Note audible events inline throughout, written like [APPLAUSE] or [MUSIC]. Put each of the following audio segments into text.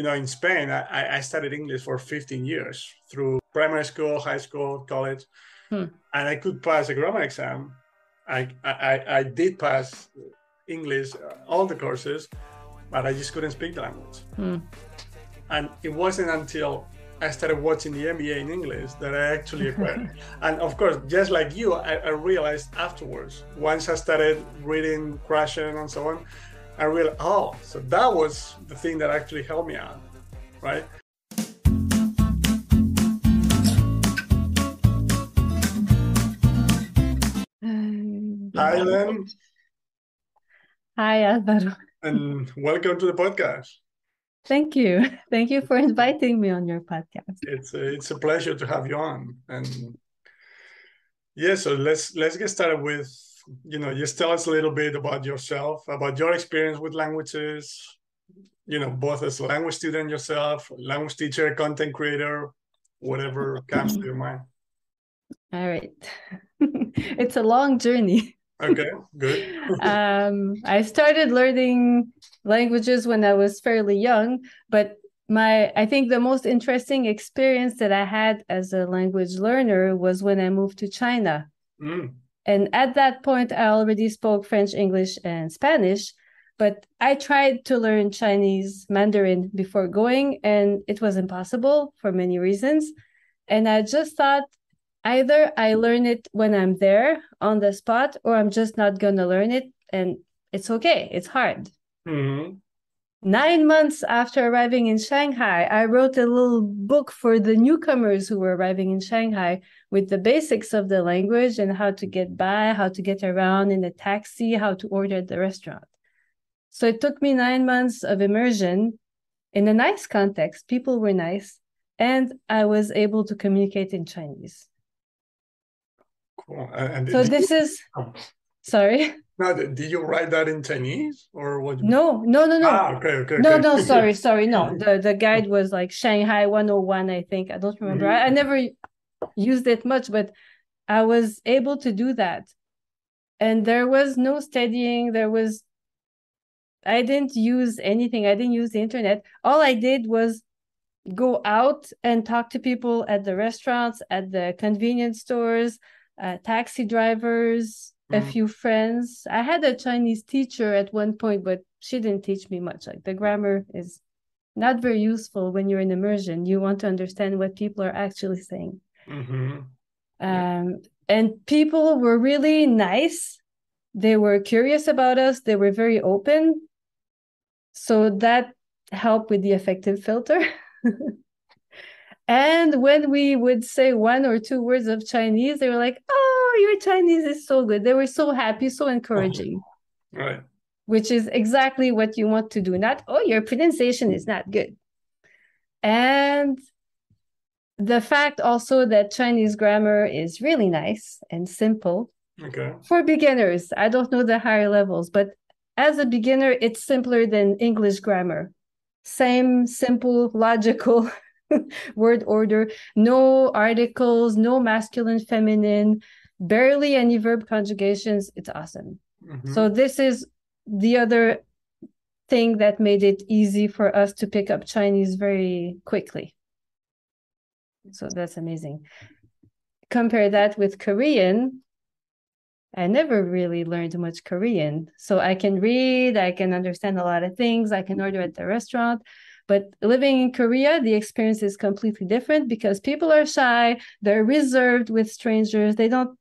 you know, in Spain, I, I studied English for 15 years through primary school, high school, college, hmm. and I could pass a grammar exam. I, I, I did pass English, uh, all the courses, but I just couldn't speak the language. Hmm. And it wasn't until I started watching the NBA in English that I actually [LAUGHS] acquired. and of course, just like you, I, I, realized afterwards, once I started reading Krashen and so on, I realized, oh, so that was the thing that actually helped me out, right? Hi, Len. Hi, Alvaro. And welcome to the podcast. Thank you. Thank you for inviting me on your podcast. It's a, it's a pleasure to have you on. And yeah, so let's let's get started with you know, just tell us a little bit about yourself, about your experience with languages, you know, both as a language student yourself, language teacher, content creator, whatever [LAUGHS] comes to your mind. All right. [LAUGHS] it's a long journey. Okay, good. [LAUGHS] um, I started learning languages when I was fairly young, but my I think the most interesting experience that I had as a language learner was when I moved to China. Mm. And at that point, I already spoke French, English, and Spanish. But I tried to learn Chinese Mandarin before going, and it was impossible for many reasons. And I just thought either I learn it when I'm there on the spot, or I'm just not going to learn it. And it's okay, it's hard. Mm-hmm. Nine months after arriving in Shanghai, I wrote a little book for the newcomers who were arriving in Shanghai with the basics of the language and how to get by, how to get around in a taxi, how to order at the restaurant. So it took me nine months of immersion in a nice context. People were nice, and I was able to communicate in Chinese. Cool. Uh, and so this is, oh. Sorry. Now, did you write that in Chinese or what? No, no, no, no. Ah, okay, okay. No, okay. no, [LAUGHS] sorry, sorry. No, the, the guide [LAUGHS] was like Shanghai 101, I think. I don't remember. Mm-hmm. I, I never used it much, but I was able to do that. And there was no studying. There was, I didn't use anything. I didn't use the internet. All I did was go out and talk to people at the restaurants, at the convenience stores, uh, taxi drivers, mm. A few friends. I had a Chinese teacher at one point, but she didn't teach me much. Like the grammar is not very useful when you're in immersion. You want to understand what people are actually saying. Mm-hmm. Um, and people were really nice. They were curious about us. They were very open. So that helped with the affective filter. [LAUGHS] and when we would say one or two words of Chinese, they were like, "Oh, Oh, your Chinese is so good." They were so happy, so encouraging. Right. Which is exactly what you want to do. Not, "Oh, your pronunciation is not good." And the fact also that Chinese grammar is really nice and simple okay. for beginners. I don't know the higher levels, but as a beginner, it's simpler than English grammar. Same simple, logical [LAUGHS] word order, no articles, no masculine, feminine, barely any verb conjugations. It's awesome. Mm-hmm. So, this is the other thing that made it easy for us to pick up Chinese very quickly. So that's amazing. Compare that with Korean. I never really learned much Korean. So I can read, I can understand a lot of things, I can order at the restaurant. But living in Korea, the experience is completely different because people are shy, they're reserved with strangers, they don't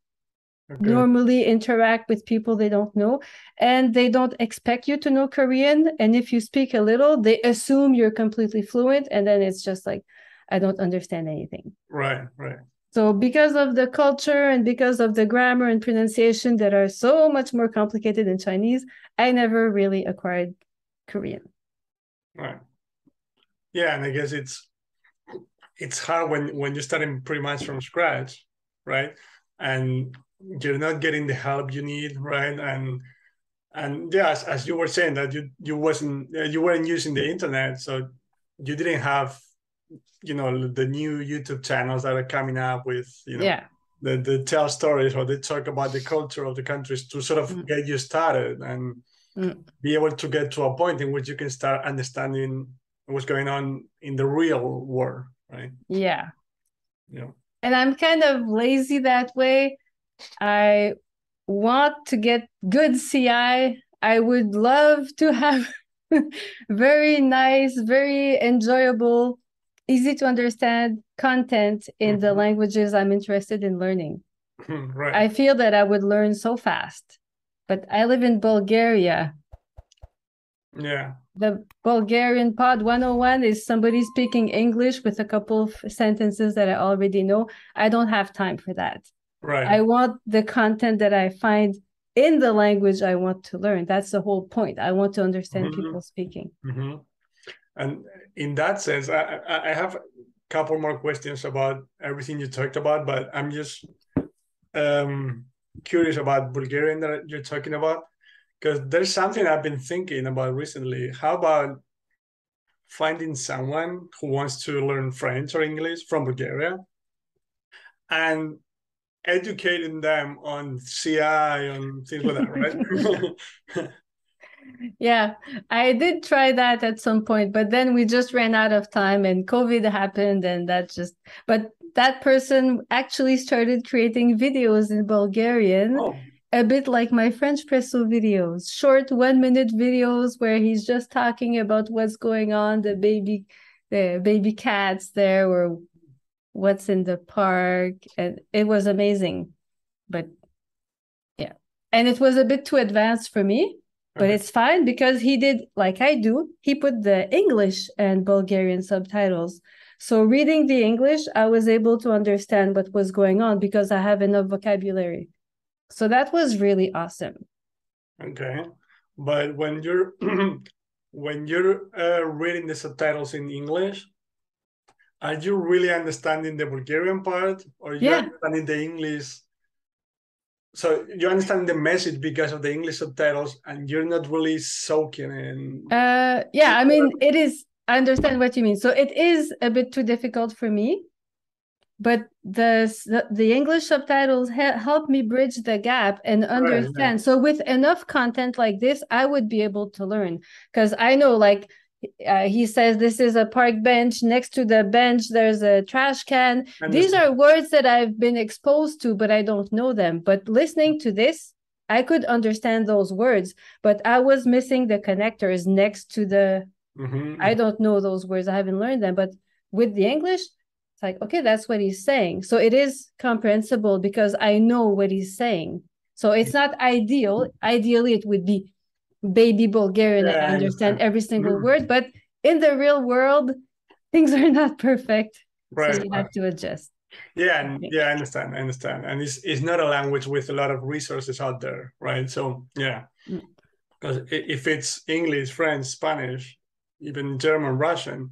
okay. normally interact with people they don't know, and they don't expect you to know Korean. And if you speak a little, they assume you're completely fluent, and then it's just like, I don't understand anything. Right, right. So because of the culture and because of the grammar and pronunciation that are so much more complicated in Chinese, I never really acquired Korean. Right. Yeah, and I guess it's it's hard when when you're starting pretty much from scratch, right? And you're not getting the help you need, right? And and yes, as you were saying that you you wasn't you weren't using the internet, so you didn't have you know the new youtube channels that are coming up with you know yeah the, the tell stories or they talk about the culture of the countries to sort of mm. get you started and mm. be able to get to a point in which you can start understanding what's going on in the real world, right? Yeah. Yeah. And I'm kind of lazy that way. I want to get good CI. I would love to have [LAUGHS] very nice, very enjoyable, easy to understand content in mm-hmm. the languages I'm interested in learning. [LAUGHS] right. I feel that I would learn so fast. But I live in Bulgaria. Yeah. The Bulgarian Pod 101 is somebody speaking English with a couple of sentences that I already know. I don't have time for that. Right. I want the content that I find in the language I want to learn. That's the whole point. I want to understand mm-hmm. people speaking. Mm-hmm. And in that sense, I, I have a couple more questions about everything you talked about, but I'm just um, curious about Bulgarian that you're talking about because there's something I've been thinking about recently. How about finding someone who wants to learn French or English from Bulgaria and educating them on CI on things like that, right? [LAUGHS] yeah, I did try that at some point, but then we just ran out of time and COVID happened and that just but that person actually started creating videos in Bulgarian. Oh. A bit like my French presso videos, short one minute videos where he's just talking about what's going on, the baby, the baby cats there, or what's in the park, and it was amazing. But yeah, and it was a bit too advanced for me, but okay. it's fine because he did like I do. He put the English and Bulgarian subtitles. So reading the English, I was able to understand what was going on because I have enough vocabulary. So that was really awesome. Okay, but when you're [CLEARS THROAT] when you're uh, reading the subtitles in English, are you really understanding the Bulgarian part, or you yeah. understanding the English? So you understand the message because of the English subtitles, and you're not really soaking in. Uh, yeah, I mean, it is I understand what you mean. So it is a bit too difficult for me, but the the English subtitles help me bridge the gap and understand. Right, yeah. So with enough content like this, I would be able to learn because I know like uh, he says this is a park bench next to the bench there's a trash can these are words that i've been exposed to but i don't know them but listening to this i could understand those words but i was missing the connectors next to the Mm-hmm. I don't know those words. I haven't learned them. But with the English, it's like, okay, that's what he's saying. So it is comprehensible because I know what he's saying. So it's not ideal. Ideally, it would be baby Bulgarian. Yeah, I understand every single mm-hmm. word. But in the real world, things are not perfect. Right. So you have to adjust. Yeah, and yeah, I understand. I understand. And it's it's not a language with a lot of resources out there, right? So yeah. Because mm. if it's English, French, Spanish, even German, Russian,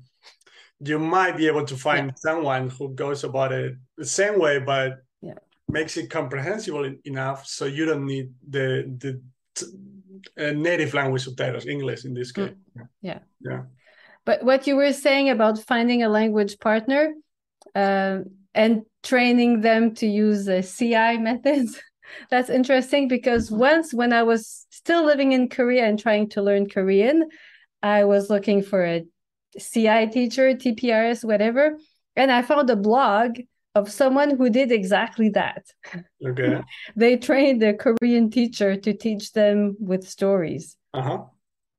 you might be able to find yeah. someone who goes about it the same way, but yeah. makes it comprehensible enough so you don't need the the uh, native language subtitles, English in this case. Mm. Yeah. Yeah. But what you were saying about finding a language partner uh, and training them to use the CI methods, [LAUGHS] that's interesting because once when I was still living in Korea and trying to learn Korean, I was looking for a CI teacher, TPRS, whatever, and I found a blog of someone who did exactly that. Okay. [LAUGHS] they trained a Korean teacher to teach them with stories. Uh-huh.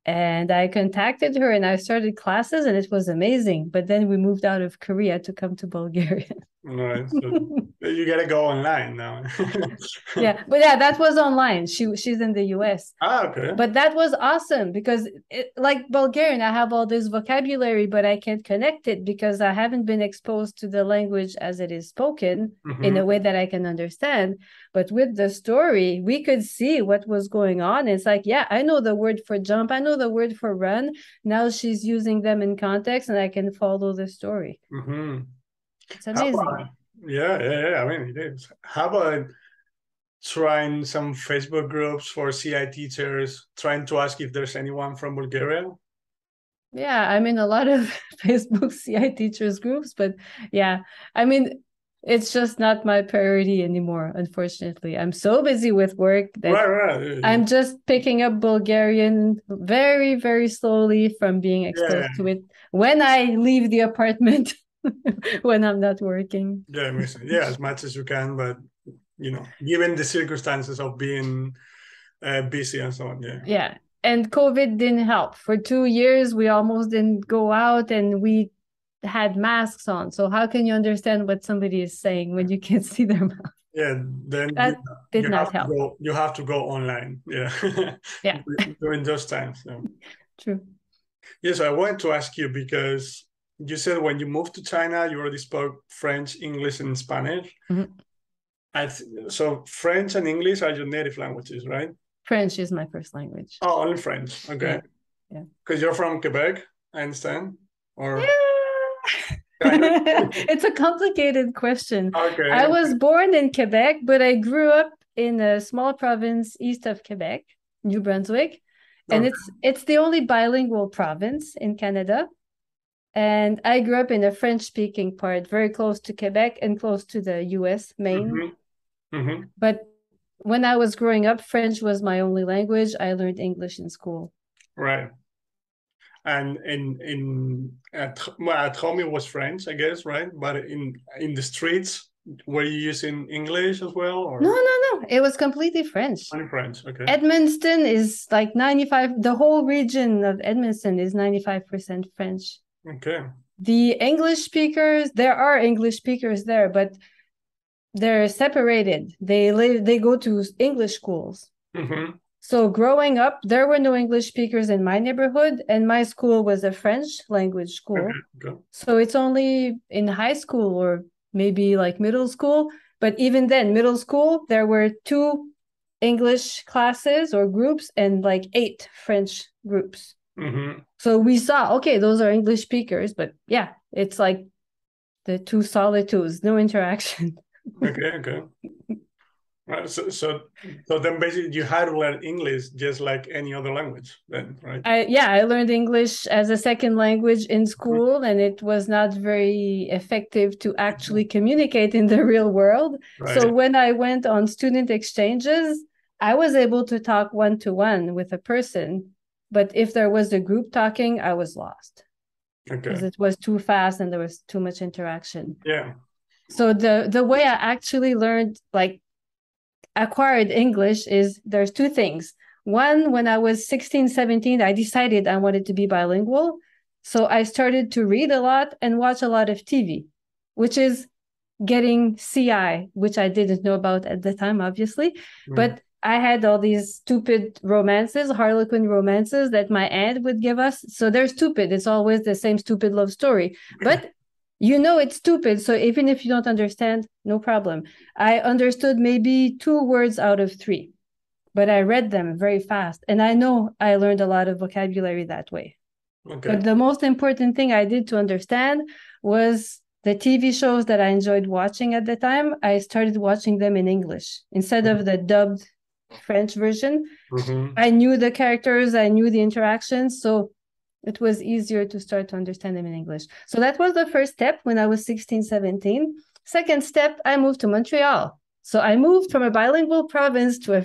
And I contacted her and I started classes and it was amazing. But then we moved out of Korea to come to Bulgaria. [LAUGHS] So [LAUGHS] you gotta go online now. [LAUGHS] yeah, but yeah, that was online. She she's in the US. Ah, okay. But that was awesome because it, like Bulgarian, I have all this vocabulary, but I can't connect it because I haven't been exposed to the language as it is spoken mm-hmm. in a way that I can understand. But with the story, we could see what was going on. It's like, yeah, I know the word for jump, I know the word for run. Now she's using them in context, and I can follow the story. Mm-hmm. It's amazing. About, yeah, yeah, yeah. I mean, it is. How about trying some Facebook groups for CI teachers, trying to ask if there's anyone from Bulgaria? Yeah, I mean, a lot of [LAUGHS] Facebook CI teachers groups, but yeah, I mean, it's just not my priority anymore unfortunately i'm so busy with work that right, right. i'm just picking up bulgarian very very slowly from being exposed yeah. to it when I leave the apartment [LAUGHS] [LAUGHS] when I'm not working. Yeah, yeah, as much as you can, but you know, given the circumstances of being uh, busy and so on. Yeah. Yeah. And COVID didn't help. For two years, we almost didn't go out and we had masks on. So how can you understand what somebody is saying when you can't [LAUGHS] see their mouth? Yeah, then that you, did you not help. Go, you have to go online. Yeah. Yeah. [LAUGHS] During those times. So. True. Yes, I wanted to ask you because you said when you moved to China, you already spoke French, English, and Spanish. Mm-hmm. So French and English are your native languages, right? French is my first language. Oh, only French. Okay. Yeah. Because you're from Quebec, I understand. Or yeah. [LAUGHS] it's a complicated question. Okay. I was born in Quebec, but I grew up in a small province east of Quebec, New Brunswick, and okay. it's it's the only bilingual province in Canada. And I grew up in a French speaking part, very close to Quebec and close to the US, Maine. Mm-hmm. Mm-hmm. But when I was growing up, French was my only language. I learned English in school. Right. And in in at at home it was French, I guess, right? But in in the streets, were you using English as well? Or? No, no, no. It was completely French. Only French, okay. Edmundston is like ninety five. The whole region of Edmundston is ninety five percent French. Okay. The English speakers, there are English speakers there, but they're separated. They live. They go to English schools. Mm-hmm. So growing up, there were no English speakers in my neighborhood, and my school was a French language school. Okay. Okay. So it's only in high school or maybe like middle school. But even then, middle school, there were two English classes or groups and like eight French groups. Mm-hmm. So we saw, okay, those are English speakers, but yeah, it's like the two solid solitudes, no interaction. [LAUGHS] okay, okay. Right. So, so, so then basically you had to learn English just like any other language, then, right? I yeah, I learned English as a second language in school, mm-hmm. and it was not very effective to actually communicate in the real world. Right. So when I went on student exchanges, I was able to talk one to one with a person, but if there was a group talking, I was lost because okay. it was too fast and there was too much interaction. Yeah. So the the way I actually learned like acquired English is there's two things. One, when I was 16, 17, I decided I wanted to be bilingual. So I started to read a lot and watch a lot of TV, which is getting CI, which I didn't know about at the time, obviously. Mm. But I had all these stupid romances, Harlequin romances that my aunt would give us. So they're stupid. It's always the same stupid love story. [LAUGHS] But you know it's stupid so even if you don't understand no problem i understood maybe two words out of three but i read them very fast and i know i learned a lot of vocabulary that way okay. but the most important thing i did to understand was the tv shows that i enjoyed watching at the time i started watching them in english instead of mm-hmm. the dubbed french version mm-hmm. i knew the characters i knew the interactions so it was easier to start to understand them in English. So that was the first step when I was 16, 17. Second step, I moved to Montreal. So I moved from a bilingual province to a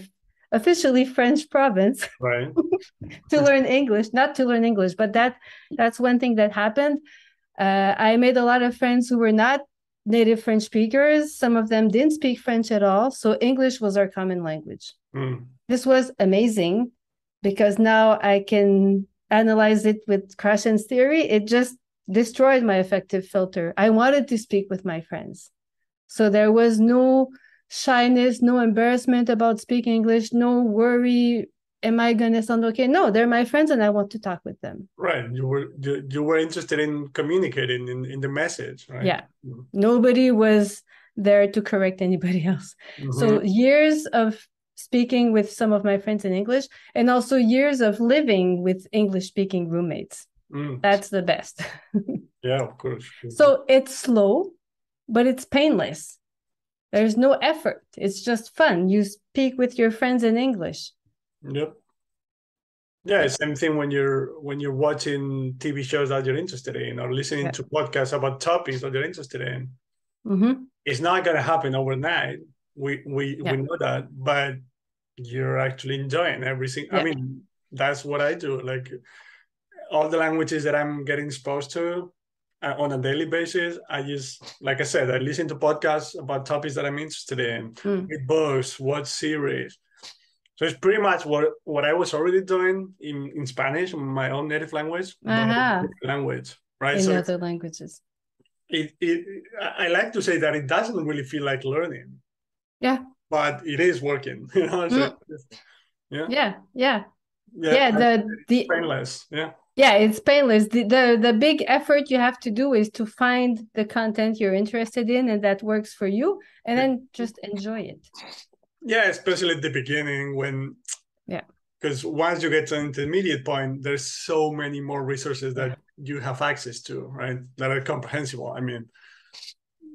officially French province [LAUGHS] right. [LAUGHS] to learn English, not to learn English, but that that's one thing that happened. Uh, I made a lot of friends who were not native French speakers. Some of them didn't speak French at all. So English was our common language. Mm. This was amazing because now I can analyze it with Krashen's theory, it just destroyed my affective filter. I wanted to speak with my friends. So there was no shyness, no embarrassment about speaking English, no worry. Am I gonna sound okay? No, they're my friends and I want to talk with them. Right. You were you, you were interested in communicating in, in the message, right? Yeah. Mm-hmm. Nobody was there to correct anybody [LAUGHS] else. Mm-hmm. So years of speaking with some of my friends in English, and also years of living with English speaking roommates. Mm. That's the best. [LAUGHS] yeah, of course. So it's slow, but it's painless. There's no effort. It's just fun. You speak with your friends in English. Yep. Yeah, same thing when you're when you're watching TV shows that you're interested in or listening yeah. to podcasts about topics that you're interested in. Mm-hmm. It's not going to happen overnight. We we yeah. we know that, but you're actually enjoying everything. Yeah. I mean, that's what I do. Like all the languages that I'm getting exposed to uh, on a daily basis, I just, like I said, I listen to podcasts about topics that I'm interested in, mm. read books, watch series. So it's pretty much what, what I was already doing in, in Spanish, my own native language, uh-huh. language, right? In so other languages. It, it, I like to say that it doesn't really feel like learning. Yeah. But it is working, [LAUGHS] you know. So mm. yeah. Yeah. Yeah. Yeah. yeah the the painless. Yeah yeah it's painless the, the the big effort you have to do is to find the content you're interested in and that works for you and then just enjoy it yeah especially at the beginning when yeah because once you get to an intermediate point there's so many more resources that you have access to right that are comprehensible i mean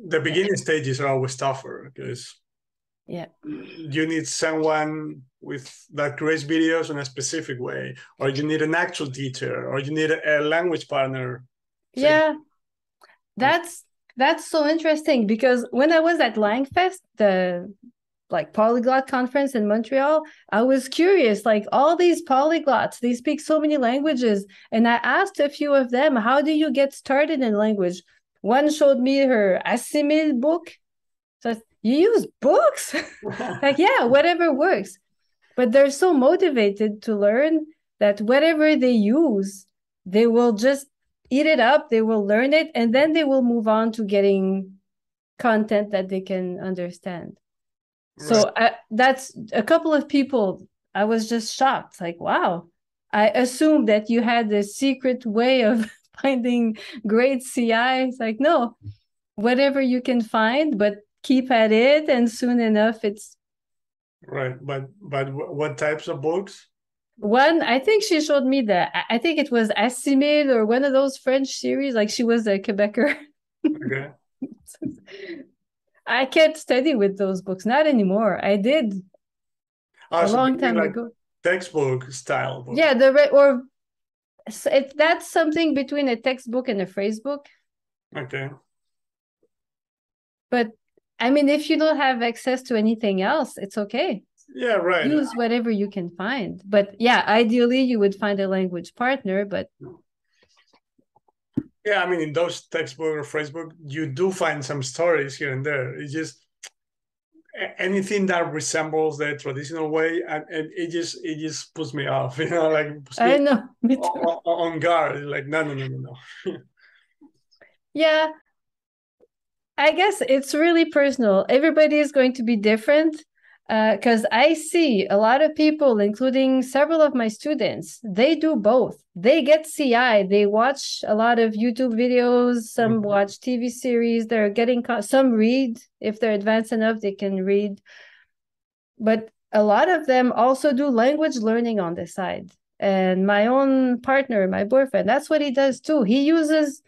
the beginning yeah. stages are always tougher because yeah. You need someone with that creates videos in a specific way or you need an actual teacher or you need a, language partner. Yeah. That's that's so interesting because when i was at langfest the like polyglot conference in montreal i was curious like all these polyglots they speak so many languages and i asked a few of them how do you get started in language? One showed me her assimil book you use books? [LAUGHS] Like yeah whatever works. But they're so motivated to learn that whatever they use they will just eat it up they will learn it and then they will move on to getting content that they can understand. Right. so I, that's a couple of people i was just shocked like wow. I assumed that you had a secret way of [LAUGHS] finding great ci it's like no whatever you can find but keep at it and soon enough it's right but but what types of books? One i think she showed me that i think it was assimil or one of those french series like she was a quebecer. Okay. [LAUGHS] I can't study with those books not anymore. I did oh, a so long time like ago. textbook style book. yeah the or it, that's something between a textbook and a phrase book. Okay. But I mean, if you don't have access to anything else, it's okay. Yeah, right. Use whatever you can find. But yeah, ideally you would find a language partner, but yeah, I mean in those textbook or Facebook, you do find some stories here and there. It's just anything that resembles the traditional way and, and it just it just puts me off, [LAUGHS] you know, like I know on, on guard. Like no no no no no. [LAUGHS] yeah, I guess it's really personal. Everybody is going to be different because uh, I see a lot of people, including several of my students, they do both. They get CI, they watch a lot of YouTube videos, some mm-hmm. watch TV series, they're getting some read. If they're advanced enough, they can read. But a lot of them also do language learning on the side. And my own partner, my boyfriend, that's what he does too. He uses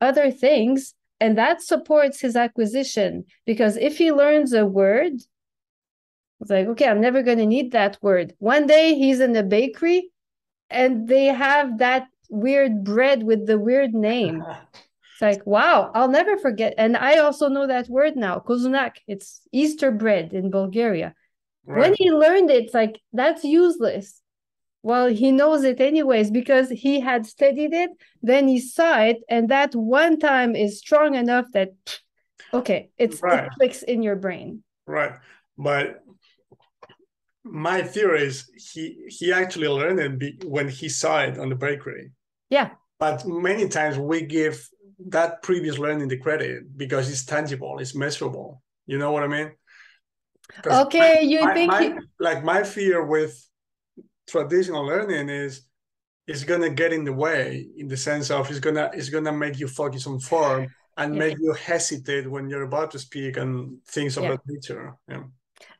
other things and that supports his acquisition because if he learns a word it's like okay i'm never going to need that word. One day he's in a bakery and they have that weird bread with the weird name. [LAUGHS] It's like wow i'll never forget. And i also know that word now kozunak it's easter bread in bulgaria. Right. when he learned it it's like that's useless well he knows it anyways because he had studied it then he saw it and that one time is strong enough that okay it's right. it clicks in your brain. Right. But my theory is he he actually learned it when he saw it on the bakery. Yeah. But many times we give that previous learning the credit because it's tangible it's measurable. You know what i mean? Okay you my, think my, he... like my fear with traditional learning is is gonna get in the way in the sense of it's gonna it's gonna make you focus on form and yeah. make you hesitate when you're about to speak and things of yeah. that nature. Yeah.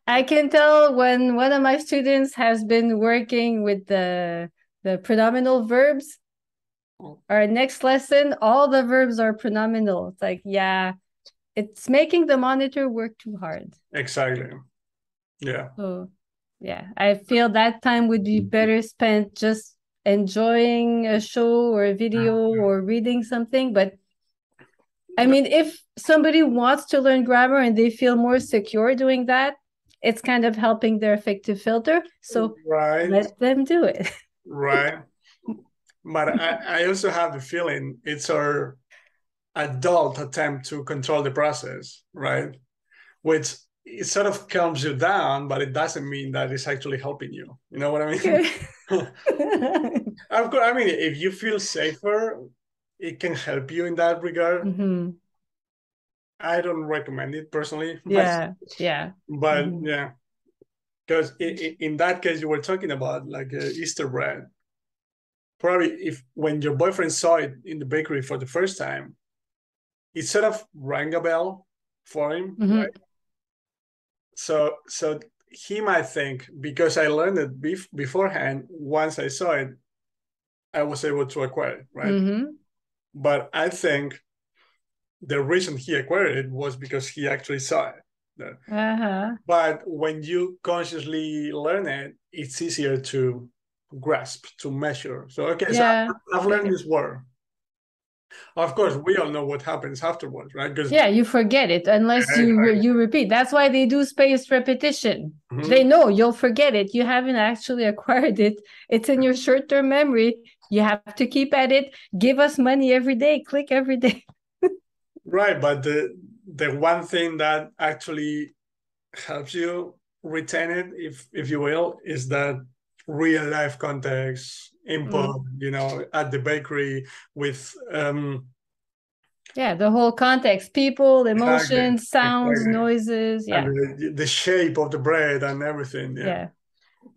I can tell when one of my students has been working with the the pronominal verbs. Oh. Our next lesson, all the verbs are pronominal. It's like, yeah, it's making the monitor work too hard. Exactly. Yeah. So yeah i feel that time would be better spent just enjoying a show or a video mm-hmm. or reading something but i mean if somebody wants to learn grammar and they feel more secure doing that it's kind of helping their affective filter so right. let them do it. Right. But I, I also have the feeling it's our adult attempt to control the process, right? Which it sort of calms you down, but it doesn't mean that it's actually helping you. You know what I mean? [LAUGHS] Of course, I mean, if you feel safer, it can help you in that regard. Mm-hmm. I don't recommend it personally. [LAUGHS] Yeah, yeah. But mm-hmm. yeah, because in that case, you were talking about like uh, Easter bread. Probably, if when your boyfriend saw it in the bakery for the first time, it sort of rang a bell for him, mm-hmm. right? So, so he might think because I learned it bef- beforehand. Once I saw it, I was able to acquire it, right? Mm-hmm. But I think the reason he acquired it was because he actually saw it. Uh-huh. But when you consciously learn it, it's easier to grasp, to measure. So, okay, yeah. so I've learned this word. Of course, we all know what happens afterwards, right? Because yeah, you forget it unless you you repeat. That's why they do spaced repetition. Mm-hmm. They know you'll forget it. You haven't actually [LAUGHS] acquired it. It's in your short term memory. You have to keep at it. Give us money every day. Click every day. [LAUGHS] right, but the the one thing that actually helps you retain it, if if you will, is that real life context input mm. you know at the bakery with um yeah the whole context people emotions sounds exactly. noises yeah. The, the, shape of the bread and everything yeah. Yeah,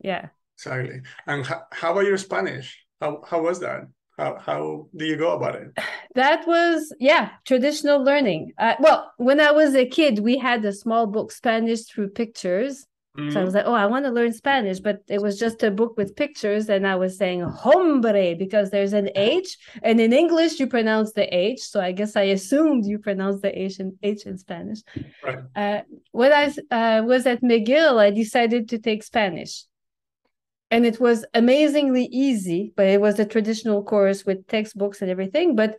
yeah. exactly. And how, how about your spanish? How, how was that? How, how do you go about it? [SIGHS] That was yeah traditional learning. Uh, well when i was a kid we had a small book spanish through pictures Mm-hmm. So I was like, oh, I want to learn Spanish, but it was just a book with pictures. And I was saying hombre because there's an H. And in English, you pronounce the H. So I guess I assumed you pronounce the H in, H in Spanish. Right. Uh, when I uh, was at McGill, I decided to take Spanish. And it was amazingly easy, but it was a traditional course with textbooks and everything. But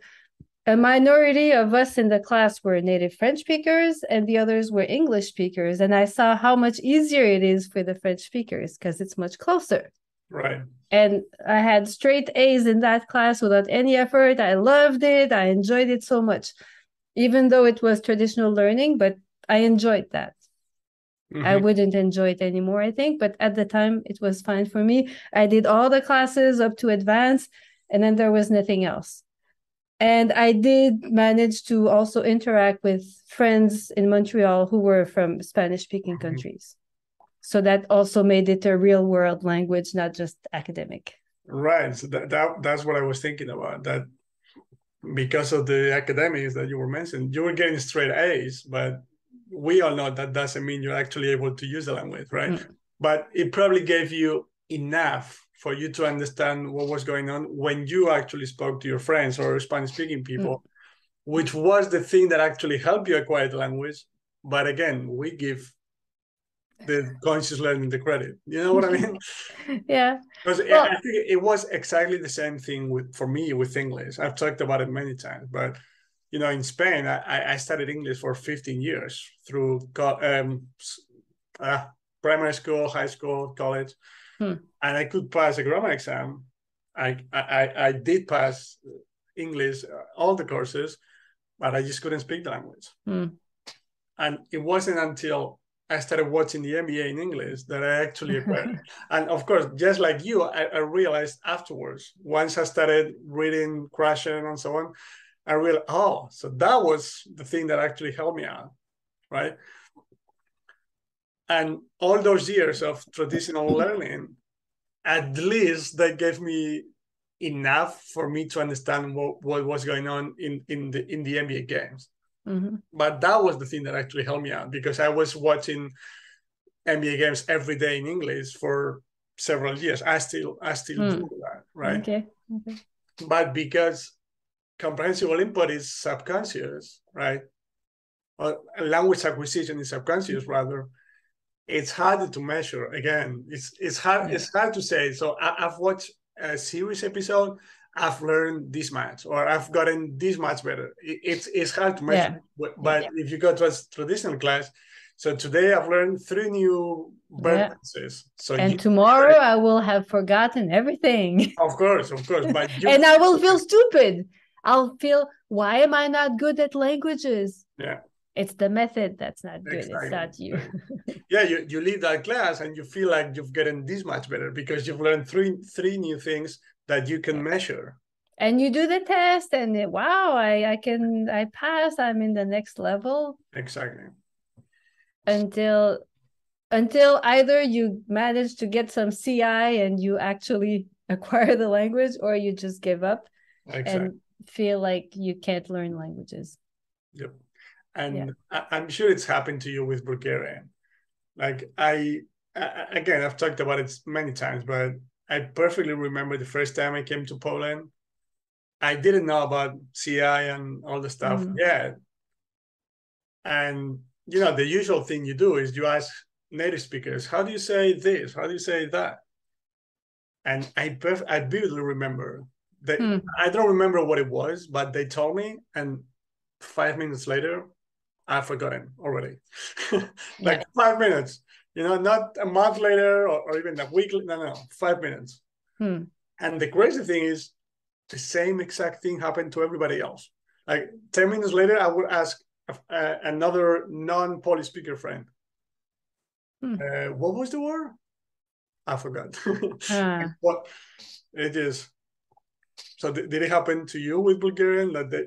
a minority of us in the class were native French speakers and the others were English speakers. And I saw how much easier it is for the French speakers because it's much closer. Right. And I had straight A's in that class without any effort. I loved it. I enjoyed it so much, even though it was traditional learning, but I enjoyed that. Mm-hmm. I wouldn't enjoy it anymore, I think. But at the time, it was fine for me. I did all the classes up to advanced, and then there was nothing else and I did manage to also interact with friends in Montreal who were from Spanish speaking mm-hmm. countries. So that also made it a real world language, not just academic. Right. So that, that that's what I was thinking about. That because of the academics that you were mentioning, you were getting straight A's, but we all know that doesn't mean you're actually able to use the language, right? Mm. But it probably gave you enough for you to understand what was going on when you actually spoke to your friends or Spanish speaking people, mm. which was the thing that actually helped you acquire the language. But again, we give the conscious learning the credit. You know what I mean? [LAUGHS] yeah. Because well, I think it was exactly the same thing with for me with English. I've talked about it many times, but you know, in Spain, I, I studied English for 15 years through um, uh, primary school, high school, college hmm. and I could pass a grammar exam. I, I I did pass English uh, all the courses, but I just couldn't speak the language. Hmm. And it wasn't until I started watching the NBA in English that I actually [LAUGHS] acquired. and of course, just like you, I, I, realized afterwards, once I started reading Krashen and so on, I realized, oh, so that was the thing that actually helped me out, right? And all those years of traditional learning, at least they gave me enough for me to understand what, what was going on in, in the in the NBA games. Mm-hmm. But that was the thing that actually helped me out because I was watching NBA games every day in English for several years. I still I still mm. do that, right? Okay. okay. But because comprehensible input is subconscious, right? Or language acquisition is subconscious rather it's hard to measure again it's it's hard yeah. it's hard to say so I, have watched a series episode i've learned this much or i've gotten this much better it, it's it's hard to measure yeah. but, yeah. if you go to a traditional class So today I've learned three new verb tenses. Yeah. So and tomorrow I will have forgotten everything. [LAUGHS] Of course, of course. But and I will feel stupid. I'll feel why am I not good at languages? Yeah. It's the method that's not good. Exactly. It's not you. [LAUGHS] yeah, you, you leave that class and you feel like you've gotten this much better because you've learned three three new things that you can measure. And you do the test and wow, I, I can I pass, I'm in the next level. Exactly. Until until either you manage to get some CI and you actually [LAUGHS] acquire the language or you just give up exactly. and feel like you can't learn languages. Yep. And yeah. I, am sure it's happened to you with Bulgarian. Like I, I, again, I've talked about it many times, but I perfectly remember the first time I came to Poland. I didn't know about CI and all the stuff mm-hmm. yet. And you know, the usual thing you do is you ask native speakers, how do you say this? How do you say that? And I perf- I vividly remember that hmm. I don't remember what it was, but they told me, and five minutes later, I've forgotten already. [LAUGHS] like yeah. five minutes, you know, not a month later or, or even a week. No, no, five minutes. Hmm. And the crazy thing is, the same exact thing happened to everybody else. Like 10 minutes later, I would ask uh, another non Polish speaker friend, Hmm. Uh, what was the word? I forgot. [LAUGHS] Uh. what it is. So did it happen to you with Bulgarian that they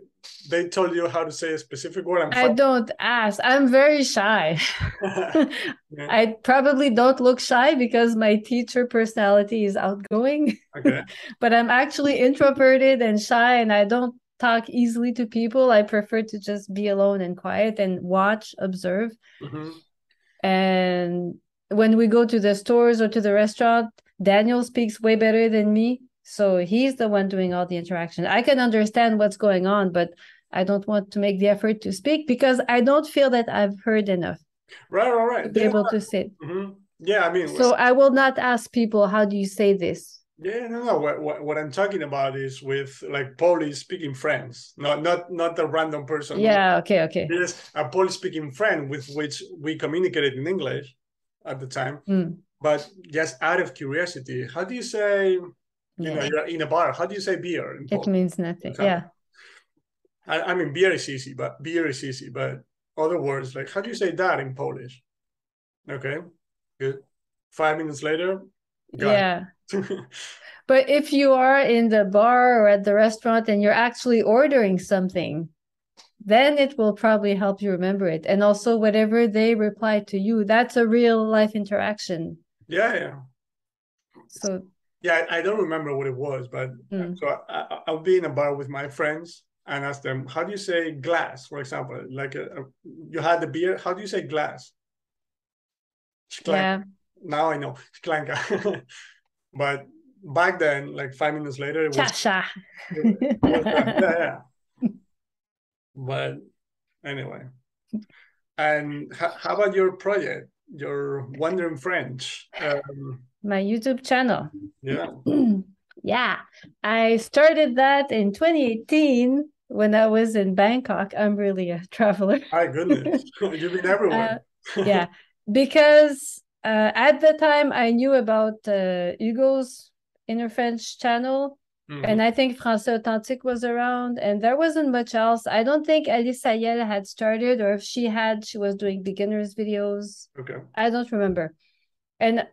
they told you how to say a specific word? I don't ask. I'm very shy. [LAUGHS] yeah. I probably don't look shy because my teacher personality is outgoing. Okay. [LAUGHS] but I'm actually introverted and shy, and I don't talk easily to people. I prefer to just be alone and quiet and watch, observe. Mm-hmm. And when we go to the stores or to the restaurant, Daniel speaks way better than me. So he's the one doing all the interaction. I can understand what's going on, but I don't want to make the effort to speak because I don't feel that I've heard enough. Right, right, right. To be able to say. Mm-hmm. Yeah, I mean. So I will not ask people, how do you say this? Yeah, no, no. What, what, what I'm talking about is with like Polish speaking friends, not not not a random person. Yeah. Okay. Okay. Yes, a Polish speaking friend with which we communicated in English at the time. Mm. But just out of curiosity, how do you say? You yeah. know, you're in a bar. How do you say beer? it means nothing. Yeah. I, I mean, beer is easy, but beer is easy. But other words, like how do you say that in Polish? Okay, good. Five minutes later. Yeah. [LAUGHS] but if you are in the bar or at the restaurant and you're actually ordering something, then it will probably help you remember it. And also, whatever they reply to you, that's a real life interaction. Yeah, yeah. So, yeah, I don't remember what it was, but mm. so I, will be in a bar with my friends and ask them, how do you say glass, for example? Like a, a, you had the beer, how do you say glass? Yeah now I know [LAUGHS] but back then, like five minutes later, it was, it was yeah, yeah. But anyway, and how about your project, your Wandering French? Um, My YouTube channel. Yeah. [CLEARS THROAT] yeah, I started that in 2018 when I was in Bangkok. I'm really a [LAUGHS] traveler. My goodness, [LAUGHS] you've been everywhere. Uh, yeah, because uh, at the time, I knew about uh, Hugo's Inner French channel. Mm-hmm. And I think Français Authentique was around, and there wasn't much else. I don't think Alice Ayel had started, or if she had, she was doing beginners videos. Okay. I don't remember. And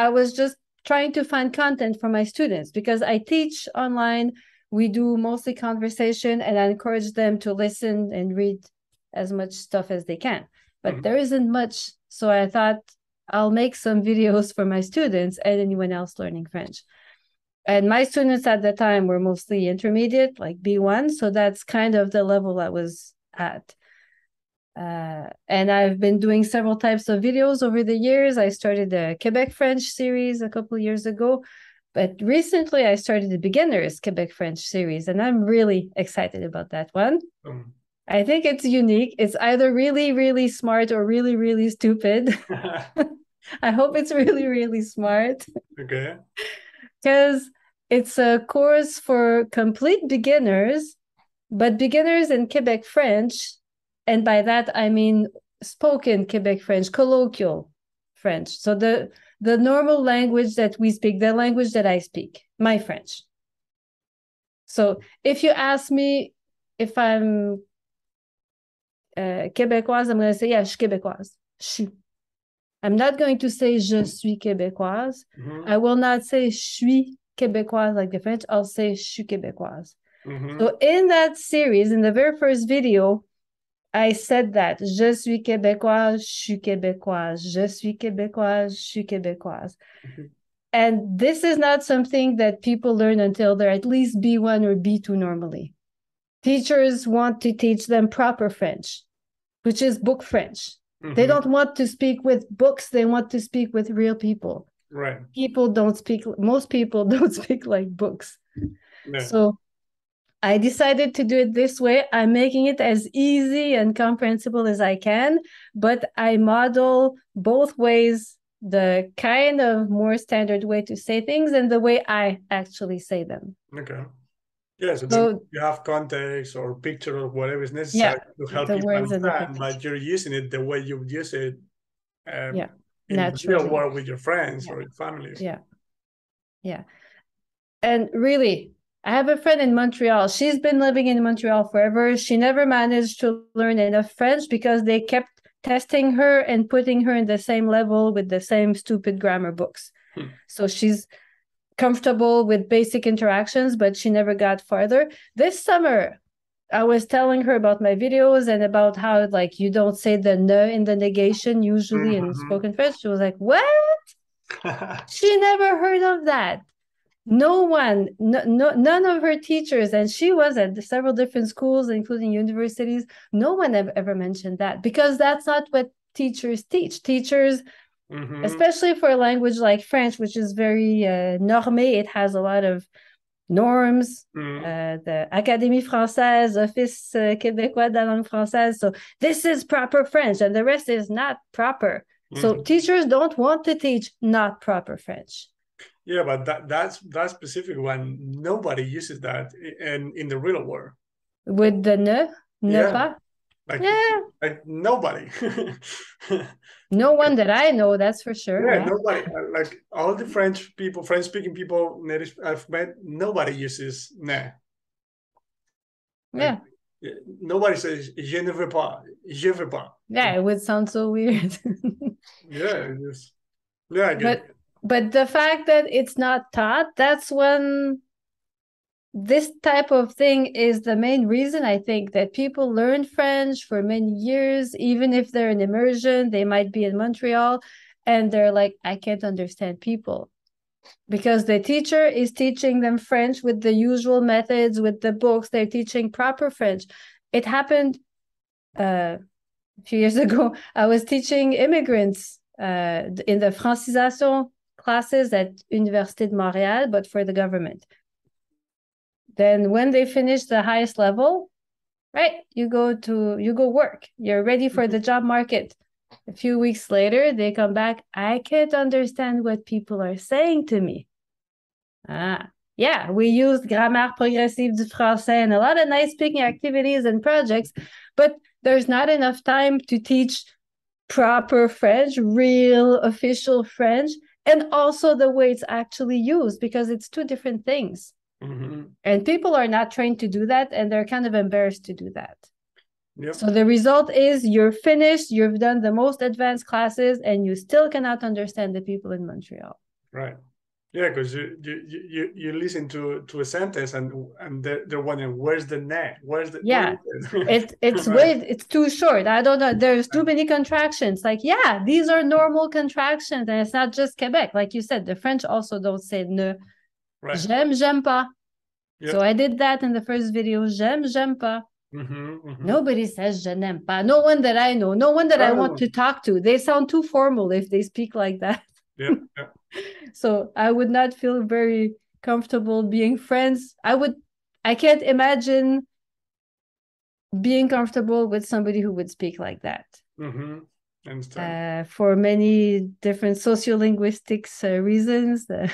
I was just trying to find content for my students because I teach online. We do mostly conversation, and I encourage them to listen and read as much stuff as they can. But mm-hmm. there isn't much. So I thought I'll make some [LAUGHS] videos for my students and anyone else learning French. And my students at the time were mostly intermediate, like B1. So that's kind of the level I was at. Uh, and I've been doing several types of videos over the years. I started the Quebec French series a couple years ago, but recently I started the Beginners Quebec French series, and I'm really excited about that one. Um. I think it's unique. It's either really, really smart or really, really stupid. [LAUGHS] [LAUGHS] I hope it's really, really smart. Okay. [LAUGHS] Because it's a course for complete beginners, but beginners in Quebec French. And by that, I mean spoken Quebec French, colloquial French. So the the normal language that we speak, the language that I speak, my French. So if you ask me if I'm uh, Québécoise, I'm going to say, yeah, je suis Québécoise. Je. I'm not going to say je suis Québécoise. Mm-hmm. I will not say je suis Québécoise like the French. I'll say je suis Québécoise. Mm-hmm. So in that series, in the very first video, I said that je suis québécoise, je suis québécoise, je suis québécoise, je suis québécoise. Mm-hmm. And this is not something that people learn until they're at least B1 or B2 normally. Teachers want to teach them proper French, which is book French. Mm-hmm. They don't want to speak with books, they want to speak with real people. Right. People don't speak, most people [LAUGHS] don't speak like books. So I decided to do it this way. I'm making it as easy and comprehensible as I can, but I model both ways the kind of more standard way to say things and the way I actually say them. Okay. Yeah, so, so you have context or picture or whatever is necessary yeah, to help you understand, but you're using it the way you would use it um, yeah, in naturally. real world with your friends yeah. or your family. Yeah. Yeah. And really, I have a friend in Montreal. She's been living in Montreal forever. She never managed to learn enough French because they kept testing her and putting her in the same level with the same stupid grammar books. Hmm. So she's comfortable with basic interactions, but she never got farther. This summer, I was telling her about my videos and about how like you don't say the ne in the negation usually mm-hmm. in spoken French. She was like, "What?" [LAUGHS] she never heard of that no one no, no, none of her teachers and she was at several different schools including universities no one ever, ever mentioned that because that's not what teachers teach teachers mm-hmm. especially for a language like french which is very uh, normé it has a lot of norms mm-hmm. uh, the académie française office uh, québécois de la langue française so this is proper french and the rest is not proper mm-hmm. so teachers don't want to teach not proper french yeah, but that that's that specific one. Nobody uses that in in the real world. With the ne, ne yeah. pas. Like, yeah. like nobody. [LAUGHS] no one that I know, that's for sure. Yeah, yeah, nobody. Uh, like all the French people, French speaking people, native I've met, nobody uses ne. Yeah. Like, nobody says je ne veux pas, je veux pas. Yeah, it would sound so weird. [LAUGHS] yeah, just yeah, I get but, it but the fact that it's not taught that's when this type of thing is the main reason i think that people learn french for many years. Even if they're in immersion they might be in montreal and they're like i can't understand people. Because the teacher is teaching them french with the usual methods with the books they're teaching proper french. It happened uh, a few years [LAUGHS] ago i was teaching immigrants uh, in the francisation classes at Université de Montréal, but for the government. Then when they finish the highest level, right, you go to you go work. You're ready for the job market. A few weeks later, they come back. I can't understand what people are saying to me. Ah, yeah, we used grammaire progressive du français and a lot of nice speaking activities and projects, but there's not enough time to teach proper French, real official French and also the way it's actually used because it's two different things mm-hmm. and people are not trained to do that and they're kind of embarrassed to do that yep. so the result is you're finished you've done the most advanced classes and you still cannot understand the people in montreal right yeah, because you, you you you listen to to a sentence and and they're, they're wondering where's the net, where's the yeah, [LAUGHS] it it's way it's too short. I don't know. There's too many contractions. Like yeah, these are normal contractions, and it's not just Quebec. Like you said, the French also don't say ne. Right. J'aime, j'aime pas. Yep. So I did that in the first video. J'aime, j'aime pas. Mm-hmm, mm-hmm. Nobody says je n'aime pas. No one that I know. No one that oh. I want to talk to. They sound too formal if they speak like that. Yeah. yeah. So I would not feel very comfortable being friends. I would I can't imagine being comfortable with somebody who would speak like that. Mm-hmm. Uh, for many different sociolinguistics uh, reasons. Uh,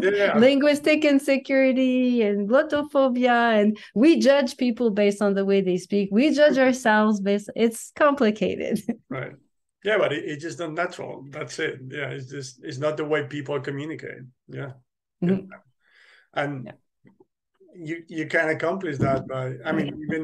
yeah. [LAUGHS] linguistic insecurity and glottophobia and we judge people based on the way they speak we judge ourselves based it's complicated [LAUGHS] right yeah but it, it's just not natural. That's it. Yeah it's just it's not the way people communicate yeah. Mm-hmm. and yeah. you you can accomplish that by i mean even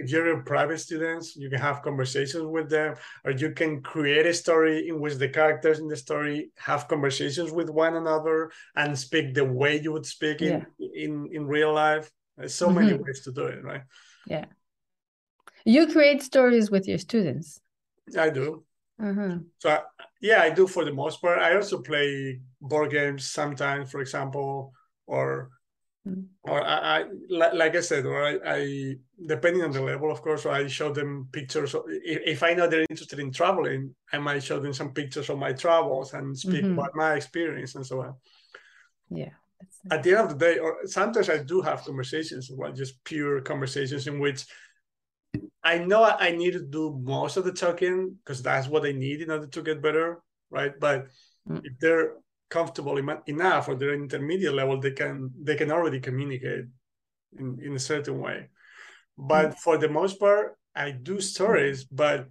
if you're a private students you can have conversations with them or you can create a story in which the characters in the story have conversations with one another and speak the way you would speak in yeah. in in real life. There's so mm-hmm. many ways to do it right? Yeah. You create stories with your students. I do mm-hmm. so I, yeah i do for the most part i also play board games sometimes for example or Mm. Or I, I, like I said, or I, I, depending on the level, of course, I show them pictures. If, if, I know they're interested in traveling, I might show them some pictures of my travels and speak mm-hmm. about my experience and so on. Yeah. At the end of the day, or sometimes I do have conversations, well, just pure conversations in which I know I need to do most of the talking because that's what I need in order to get better, right? But mm. if they're comfortable enough or they're intermediate level, they can they can already communicate in, in a certain way. But mm-hmm. for the most part, I do stories, but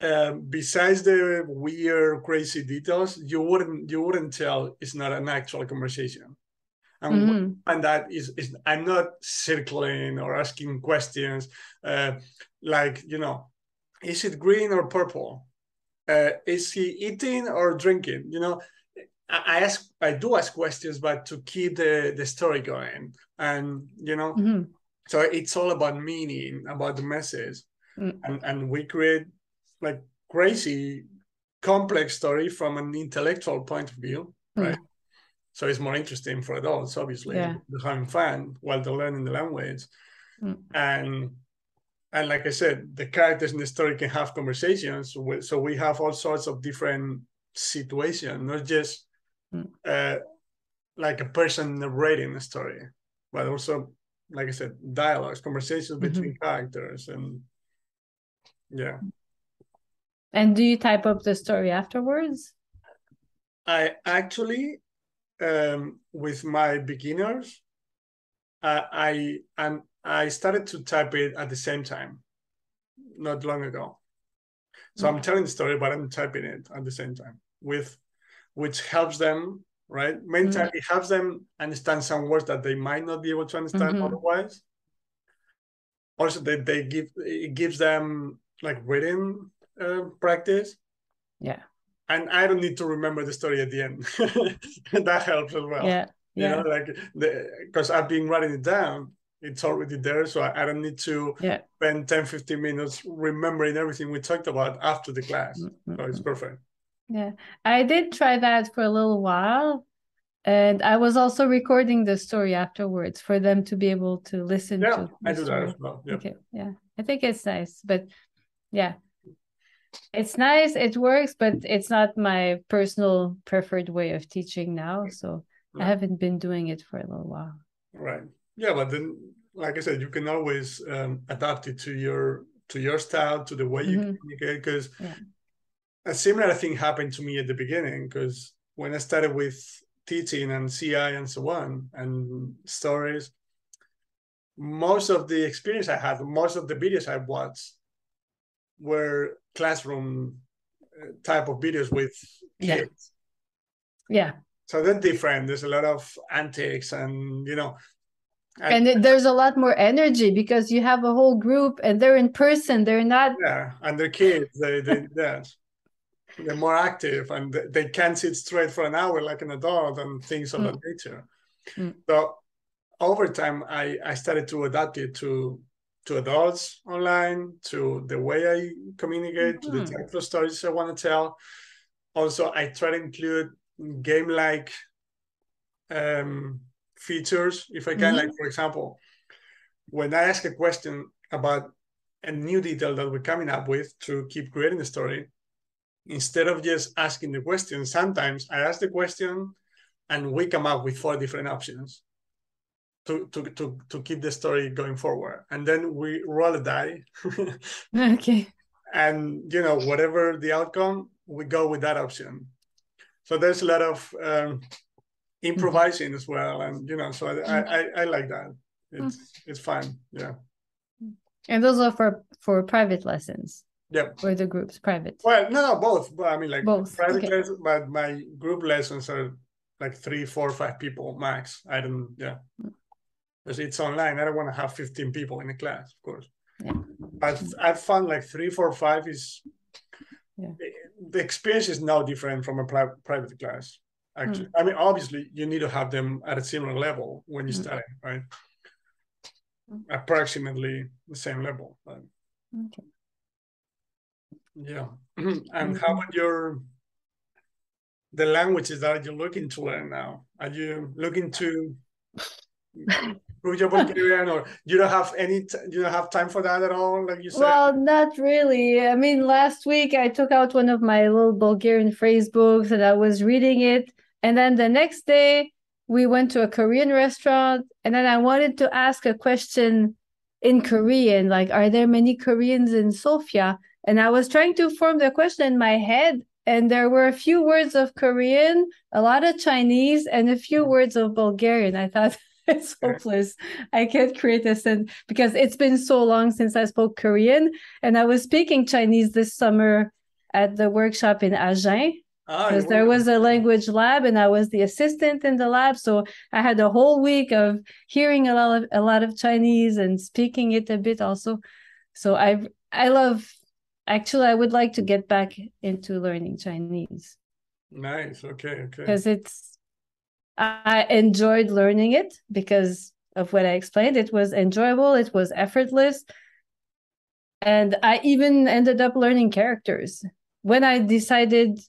uh, besides the weird, crazy details, you wouldn't you wouldn't tell it's not an actual conversation. And, mm-hmm. and that is, is I'm not circling or asking questions uh, like you know, is it green or purple? uh, is he eating or drinking? You know, I ask, I do ask questions, but to keep the the story going, and you know, mm-hmm. so it's all about meaning, about the message, mm. and and we create like crazy, complex story from an intellectual point of view, mm. right? So it's more interesting for adults, obviously, yeah. having fun while they're learning the language, mm. and and like I said, the characters in the story can have conversations. So we have all sorts of different situations, not just mm. uh, like a person narrating a story, but also, like I said, dialogues, conversations mm-hmm. between characters, and yeah. And do you type up the story afterwards? I actually, um, with my beginners, uh, I am I started to type it at the same time, not long ago. So I'm telling the story, but I'm typing it at the same time, with which helps them, right? mentally mm-hmm. it helps them understand some words that they might not be able to understand mm-hmm. otherwise. Also, they, they give it gives them like reading uh, practice. Yeah. And I don't need to remember the story at the end. [LAUGHS] that helps as well. Yeah. Yeah. You know, like because I've been writing it down it's already there so i, don't need to yeah. spend 10 15 minutes remembering everything we talked about after the class mm-hmm. so it's perfect yeah i did try that for a little while and i was also recording the story afterwards for them to be able to listen yeah, to i do story. that as well yeah. okay yeah i think it's nice but yeah it's nice it works but it's not my personal preferred way of teaching now so i haven't been doing it for a little while right yeah but then like i said you can always um, adapt it to your to your style to the way you mm-hmm. communicate because yeah. a similar thing happened to me at the beginning because when i started with teaching and ci and so on and stories most of the experience i had most of the videos i watched were classroom uh, type of videos with kids yeah, yeah. so they're different there's a lot of antics and you know and, and there's a lot more energy because you have a whole group and they're in person they're not yeah and they're kids they they yeah, they're more active and they can't sit straight for an hour like an adult and things of mm. that nature mm. so over time i i started to adapt it to to adults online to the way i communicate mm-hmm. to the mm-hmm. type of stories i want to tell also i try to include game like um features if I can. Mm-hmm. Like for example, when I ask a question about a new detail that we're coming up with to keep creating the story, instead of just asking the question, sometimes I ask the question and we come up with four different options to to to, to keep the story going forward. And then we roll a die. [LAUGHS] okay. And you know, whatever the outcome, we go with that option. so there's a lot of um, improvising mm-hmm. as well, and you know, so I I, I, I like that. It's mm-hmm. it's fun, yeah. And those are for for private lessons. Yeah. Or the groups private. Well, no, no, both. But I mean, like both. private okay. lessons, but my group lessons are like three, four, five people max. I don't, yeah. Because it's online. I don't want to have 15 people in a class, of course. Yeah. But I've found like three, four, five is yeah. the experience is now different from a pri- private class. Actually, mm. I mean, obviously, you need to have them at a similar level when you mm. study, right? Mm. Approximately the same level. But... Okay. Yeah. [CLEARS THROAT] and mm-hmm. how about your the languages that you're looking to learn now? Are you looking to [LAUGHS] your Bulgarian, or you don't have any? You don't have time for that at all, like you said. Well, not really. I mean, last week I took out one of my little Bulgarian phrase books and I was reading it, and then the next day we went to a Korean restaurant, and then I wanted to ask a question in Korean, like, are there many Koreans in Sofia? And I was trying to form the question in my head, and there were a few words of Korean, a lot of Chinese, and a few words of Bulgarian. I thought [LAUGHS] it's hopeless. I can't create a sentence because it's been so long since I spoke Korean, and I was speaking Chinese this summer at the workshop in Agen. Because ah, there was a language lab and I was the assistant in the lab. So I had a whole week of hearing a lot of a lot of Chinese and speaking it a bit also. So I I love actually i would like to get back into learning chinese nice okay okay because it's i enjoyed learning it because of what i explained. It was enjoyable. It was effortless. And i even ended up learning characters. When i decided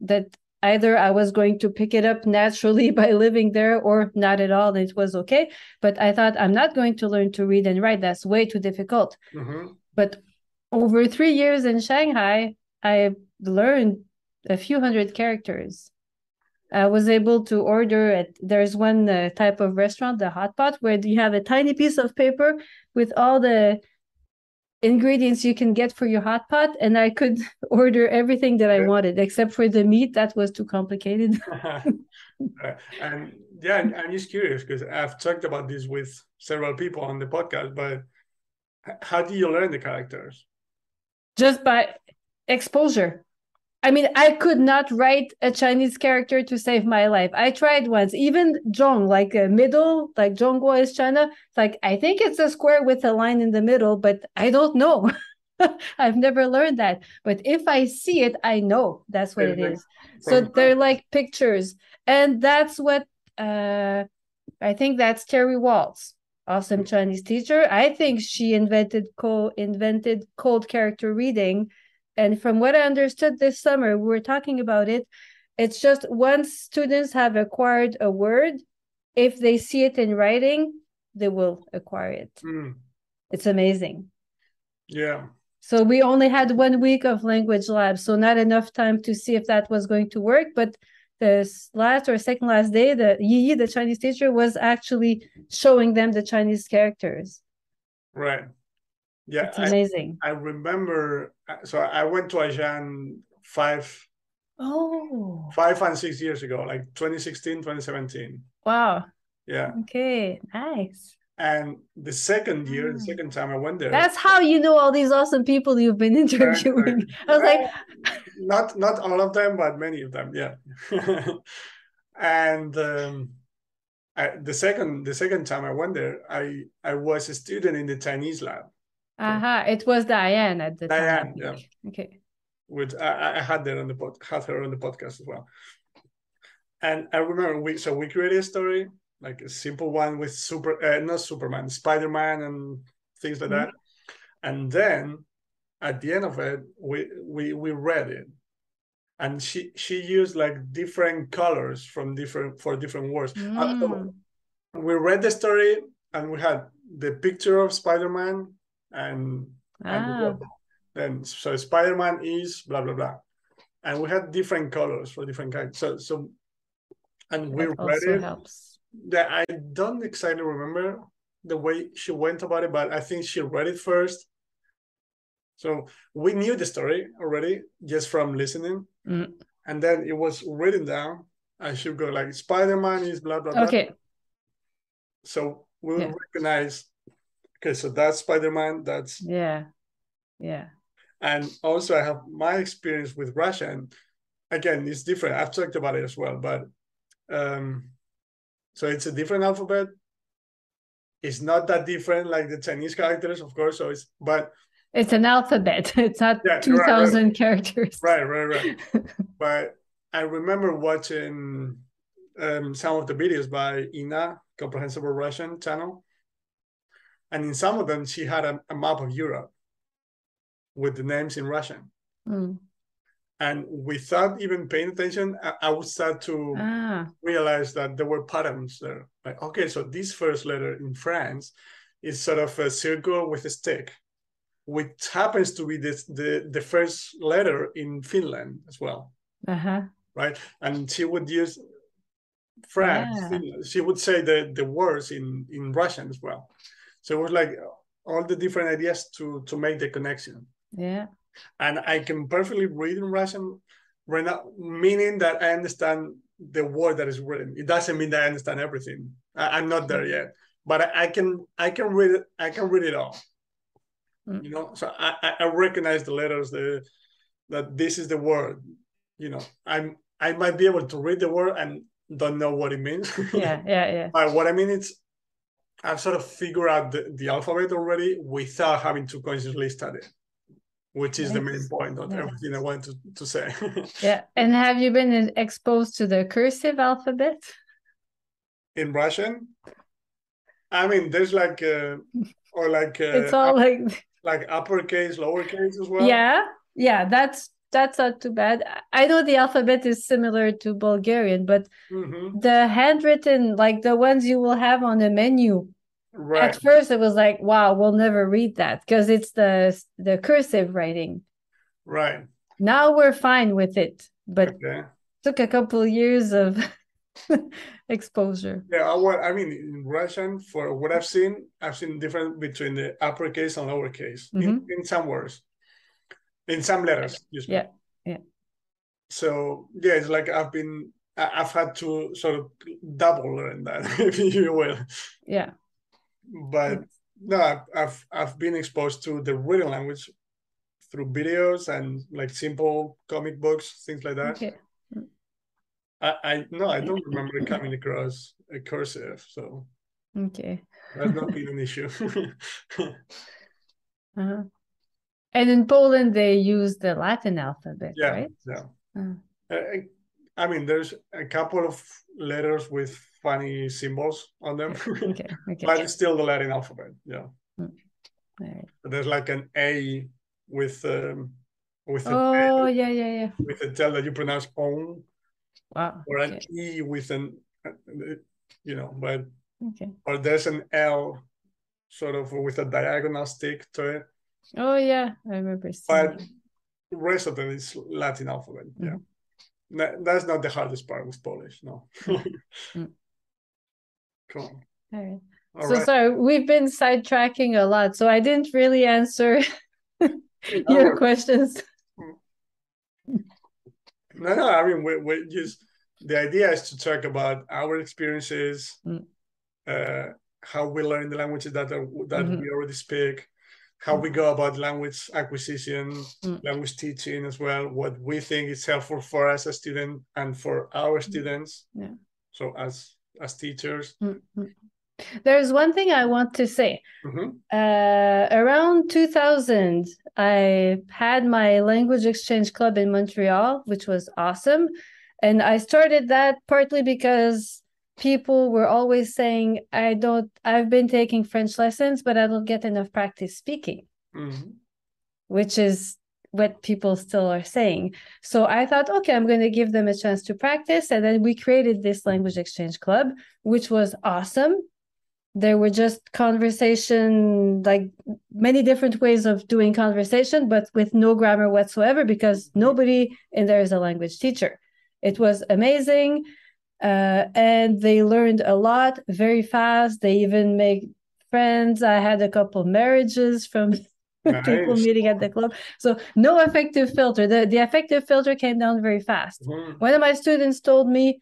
that either i was going to pick it up naturally [LAUGHS] by living there or not at all it was okay. But i thought i'm not going to learn to read and write. That's way too difficult. Mm-hmm. but over three years in Shanghai, I learned a few hundred characters. I was able to order at there's one uh, type of restaurant, the hot pot, where you have a tiny piece of paper with all the ingredients you can get for your hot pot, and I could [LAUGHS] order everything that I wanted except for the meat. That was too complicated. [LAUGHS] and yeah, I'm just curious because I've talked about this with several people on the podcast, but how do you learn the characters? just by exposure. I mean, I could not write a Chinese character to save my life. I tried once, even Zhong, like a middle, like Zhongguo is China. It's like, I think it's a square with a line in the middle, but I don't know. [LAUGHS] I've never learned that. But if I see it, I know that's what it is. So they're like pictures. And that's what uh, I think that's Terry Waltz awesome Chinese teacher. I think she invented co invented cold character reading. And from what I understood this summer, we were talking about it. It's just once students have acquired a word, if they see it in writing, they will acquire it. Mm. It's amazing. Yeah. So we only had one week of language lab, so not enough time to see if that was going to work. But the last or second last day, the Yi Yi the Chinese teacher, was actually showing them the Chinese characters. Right. Yeah. It's amazing. I, I remember. So I went to Agen five. Oh. Five and six years ago, like 2016, 2017. Wow. Yeah. Okay. Nice. And the second year, the mm. second time I went there. That's how you know all these awesome people you've been interviewing. [LAUGHS] I was like, not not all of them, but many of them, yeah. [LAUGHS] and um, I, the second the second time I went there, I I was a student in the Chinese lab. Aha, uh-huh. it was Diane at the Diane, time. yeah. Okay. Which I, I had there on the pod, had her on the podcast as well. And I remember we so we created a story like a simple one with super uh, not superman spider-man and things like mm-hmm. that and then at the end of it we we we read it and she she used like different colors from different for different words uh, mm. we read the story and we had the picture of spider-man and, ah. and then so spider-man is blah blah blah and we had different colors for different kinds so so and we that read it helps that I don't exactly remember the way she went about it, but I think she read it first. So we knew the story already just from listening. Mm. and then it was written down. I should go like Spider-Man is blah blah blah. Okay. So we'll yeah. recognize. Okay, so that's Spider-Man. That's yeah, yeah. And also, I have my experience with Russian. Again, it's different. I've talked about it as well, but um, so it's a different alphabet. It's not that different like the Chinese characters, of course. So it's but it's an alphabet. [LAUGHS] It's not yeah, two thousand right, right. characters. Right, right, right. [LAUGHS] but I remember watching um, some of the videos by Ina, Comprehensible Russian channel, and in some of them she had a, a map of Europe with the names in Russian. Mm. And without even paying attention, I, I would start to ah. realize that there were patterns there. Like, okay, so this first letter in France is sort of a circle with a stick, which happens to be the, the, the first letter in Finland as well. Uh-huh. Right. And she would use France, yeah. she would say the, the words in, in Russian as well. So it was like all the different ideas to to make the connection. Yeah. And I can perfectly read in Russian right now, meaning that I understand the word that is written. It doesn't mean that I understand everything. I, am not there yet, but I, I, can I can read it. I can read it all. Mm. You know, so I, I recognize the letters. The that this is the word. You know, I'm I might be able to read the word and don't know what it means. Yeah, yeah, yeah. [LAUGHS] but what I mean is, I've sort of figured out the, the alphabet already without having to consciously study which is the main point of yeah. everything I wanted to, to say. [LAUGHS] yeah. And have you been exposed to the cursive alphabet? In Russian? I mean, there's like, uh, or like, [LAUGHS] uh, it's all up, like, like uppercase, lowercase as well. Yeah. Yeah. That's, that's not too bad. I know the alphabet is similar to Bulgarian, but mm-hmm. the handwritten, like the ones you will have on the menu, Right. At first, it was like, "Wow, we'll never read that" because it's the the cursive writing. Right. Now we're fine with it, but okay. took a couple of years of [LAUGHS] exposure. Yeah, I, I mean, in Russian, for what I've seen, I've seen difference between the uppercase and lowercase mm-hmm. in, in some words, in some letters. Yeah, yeah. So yeah, it's like I've been, I've had to sort of double learn that, [LAUGHS] if you will. Yeah but no, I've I've been exposed to the written language through videos and like simple comic books, things like that. Okay. I, I no, I don't [CLEARS THROAT] remember coming across a cursive, so okay, that's not [LAUGHS] been an issue. [LAUGHS] uh-huh. And in Poland, they use the Latin alphabet, yeah, right? Yeah. Uh-huh. I mean, there's a couple of letters with funny symbols on them. okay, okay. [LAUGHS] but it's still the Latin alphabet. Yeah. Mm. Right. There's like an A with um, with a oh yeah yeah yeah with a tail that you pronounce on. Wow. Or an E with an you know, but okay. Or there's an L sort of with a diagonal stick to it. Oh yeah, I remember. But the rest of it is Latin alphabet. Mm-hmm. Yeah that's not the hardest part with Polish. No. mm. [LAUGHS] Cool. All right. All so right. sorry, we've been sidetracking a lot, so I didn't really answer [LAUGHS] your questions. No, no. I mean, we, we just the idea is to talk about our experiences, mm. uh, how we learn the languages that are, that mm-hmm. we already speak, how we go about language acquisition, mm. language teaching as well, what we think is helpful for us as students and for our mm. students. Yeah. So as as teachers. Mm-hmm. There's one thing I want to say. Mm-hmm. Uh, around 2000, I had my language exchange club in Montreal, which was awesome. And I started that partly because people were always saying i don't i've been taking french lessons but i don't get enough practice speaking mm-hmm. which is what people still are saying. So i thought okay i'm going to give them a chance to practice and then we created this language exchange club which was awesome. There were just conversation like many different ways of doing conversation but with no grammar whatsoever because nobody in there is a language teacher. It was amazing uh, and they learned a lot very fast. They even make friends. I had a couple marriages from [LAUGHS] nice. people meeting at the club. So no affective filter. The the affective filter came down very fast. Mm-hmm. One of my students told me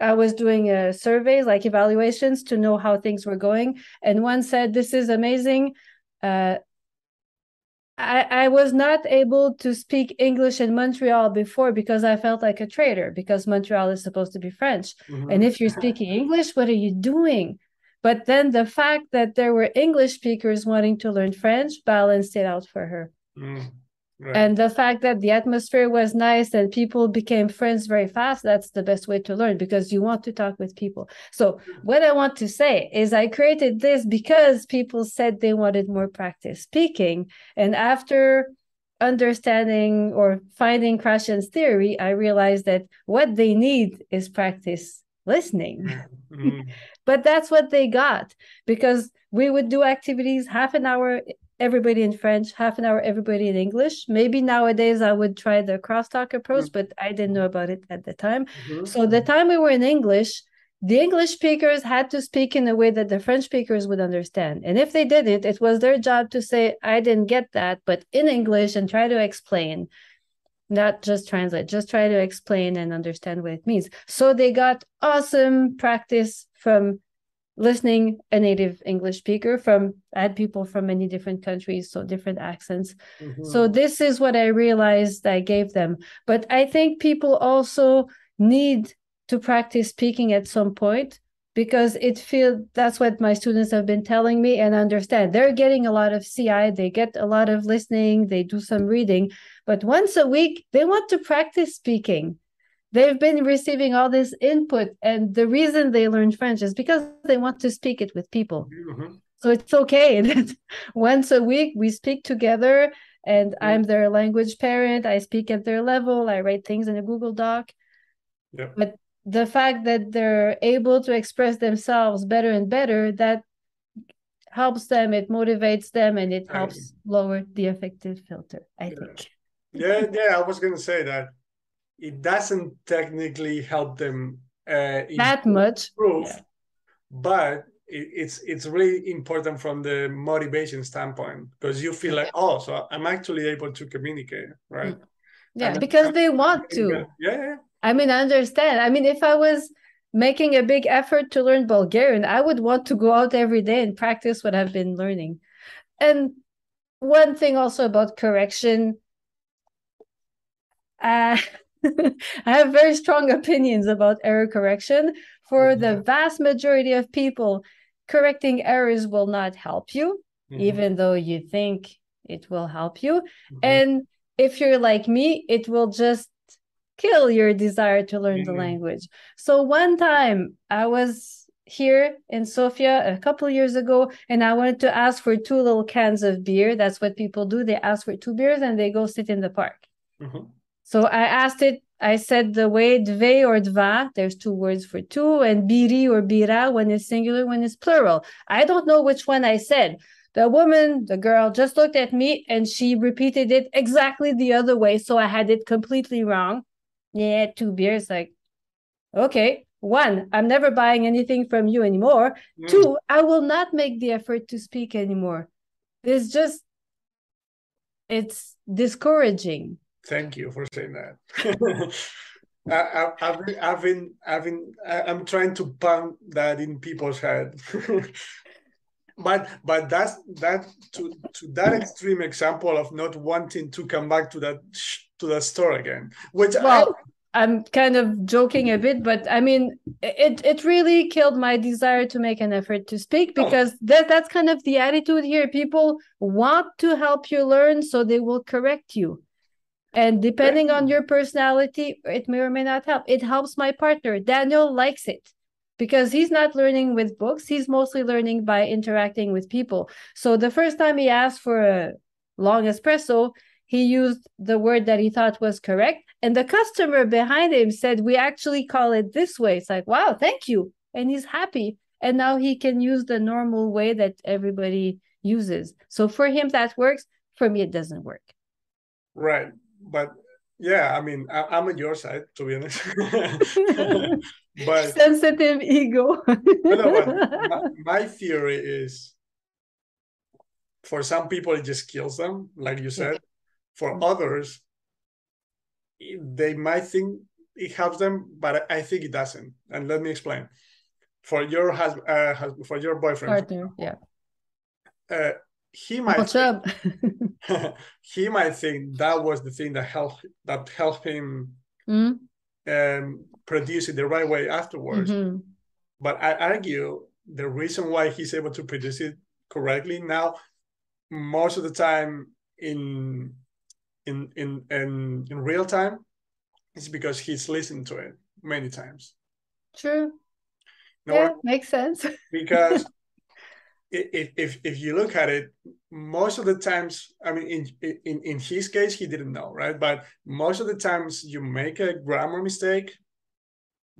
I was doing uh, surveys, like evaluations, to know how things were going, and one said, "This is amazing." Uh, I, I was not able to speak English in Montreal before because I felt like a traitor because Montreal is supposed to be French. Mm-hmm. And if you're speaking English, what are you doing? But then the fact that there were English speakers wanting to learn French balanced it out for her. Mm. Right. And the fact that the atmosphere was nice and people became friends very fast, that's the best way to learn because you want to talk with people. So, what I want to say is, I created this because people said they wanted more practice speaking. And after understanding or finding Krashen's theory, I realized that what they need is practice listening. Mm-hmm. [LAUGHS] but that's what they got because we would do activities half an hour everybody in French, half an hour everybody in English. Maybe nowadays I would try the crosstalk approach, mm-hmm. but I didn't know about it at the time. Mm-hmm. So the time we were in English, the English speakers had to speak in a way that the French speakers would understand. And if they didn't, it was their job to say, I didn't get that, but in English and try to explain, not just translate, just try to explain and understand what it means. So they got awesome practice from listening a native english speaker from i had people from many different countries so different accents. Mm-hmm. so this is what i realized i gave them. But i think people also need to practice speaking at some point because it feel that's what my students have been telling me and understand. They're getting a lot of ci they get a lot of listening they do some reading but once a week they want to practice speaking they've been receiving all this input and the reason they learn french is because they want to speak it with people mm-hmm. so it's okay [LAUGHS] that once a week we speak together and mm-hmm. i'm their language parent i speak at their level i write things in a google doc yep. but the fact that they're able to express themselves better and better that helps them it motivates them and it helps lower the affective filter i yeah. think yeah yeah i was going to say that it doesn't technically help them uh, that much yeah. but it, it's it's really important from the motivation standpoint because you feel like oh so i'm actually able to communicate right? Mm. yeah and because they want to. Yeah, yeah. I mean i understand. I mean if i was making a big effort to learn bulgarian i would want to go out every day and practice what i've been learning. And one thing also about correction uh [LAUGHS] [LAUGHS] I have very strong opinions about error correction. For mm-hmm. the vast majority of people, correcting errors will not help you, mm-hmm. even though you think it will help you. Mm-hmm. And if you're like me, it will just kill your desire to learn the mm-hmm. language. So one time I was here in Sofia a couple years ago, and I wanted to ask for two little cans of beer. That's what people do. They ask for two beers and they go sit in the park. Mm-hmm. So I asked it, I said the way dve or dva, there's two words for two, and biri or bira, when it's singular, when it's plural. I don't know which one I said. The woman, the girl, just looked at me and she repeated it exactly the other way. So I had it completely wrong. Yeah, two beers. Like, okay. One, I'm never buying anything from you anymore. Mm. Two, I will not make the effort to speak anymore. It's just, it's discouraging. Thank you for saying that. [LAUGHS] I, have been, I've been, I've been, I'm trying to pump that in people's head. [LAUGHS] but but that's that to to that extreme example of not wanting to come back to that to that store again, which well, I, I'm kind of joking a bit, but I mean, it it really killed my desire to make an effort to speak oh. because oh. that that's kind of the attitude here. People want to help you learn, so they will correct you and depending on your personality it may or may not help. It helps my partner. Daniel likes it because he's not learning with books. He's mostly learning by interacting with people. So the first time he asked for a long espresso he used the word that he thought was correct. And the customer behind him said we actually call it this way. It's like wow thank you. And he's happy. And now he can use the normal way that everybody uses. So for him that works. For me it doesn't work. Right but yeah, I mean, I, am on your side to be honest. [LAUGHS] but sensitive ego. my, my theory is for some people it just kills them, like you said. For mm-hmm. others, they might think it helps them, but I think it doesn't. And let me explain. For your husband, uh, for your boyfriend, partner, yeah. Uh, he might What's think, up? [LAUGHS] he might think that was the thing that helped that helped him mm-hmm. um, produce it the right way afterwards. Mm-hmm. But I argue the reason why he's able to produce it correctly now, most of the time in in in in, in real time, is because he's listened to it many times. True. You know yeah, what? makes sense. [LAUGHS] because if, if if you look at it, most of the times, I mean, in in in his case, he didn't know, right? But most of the times, you make a grammar mistake,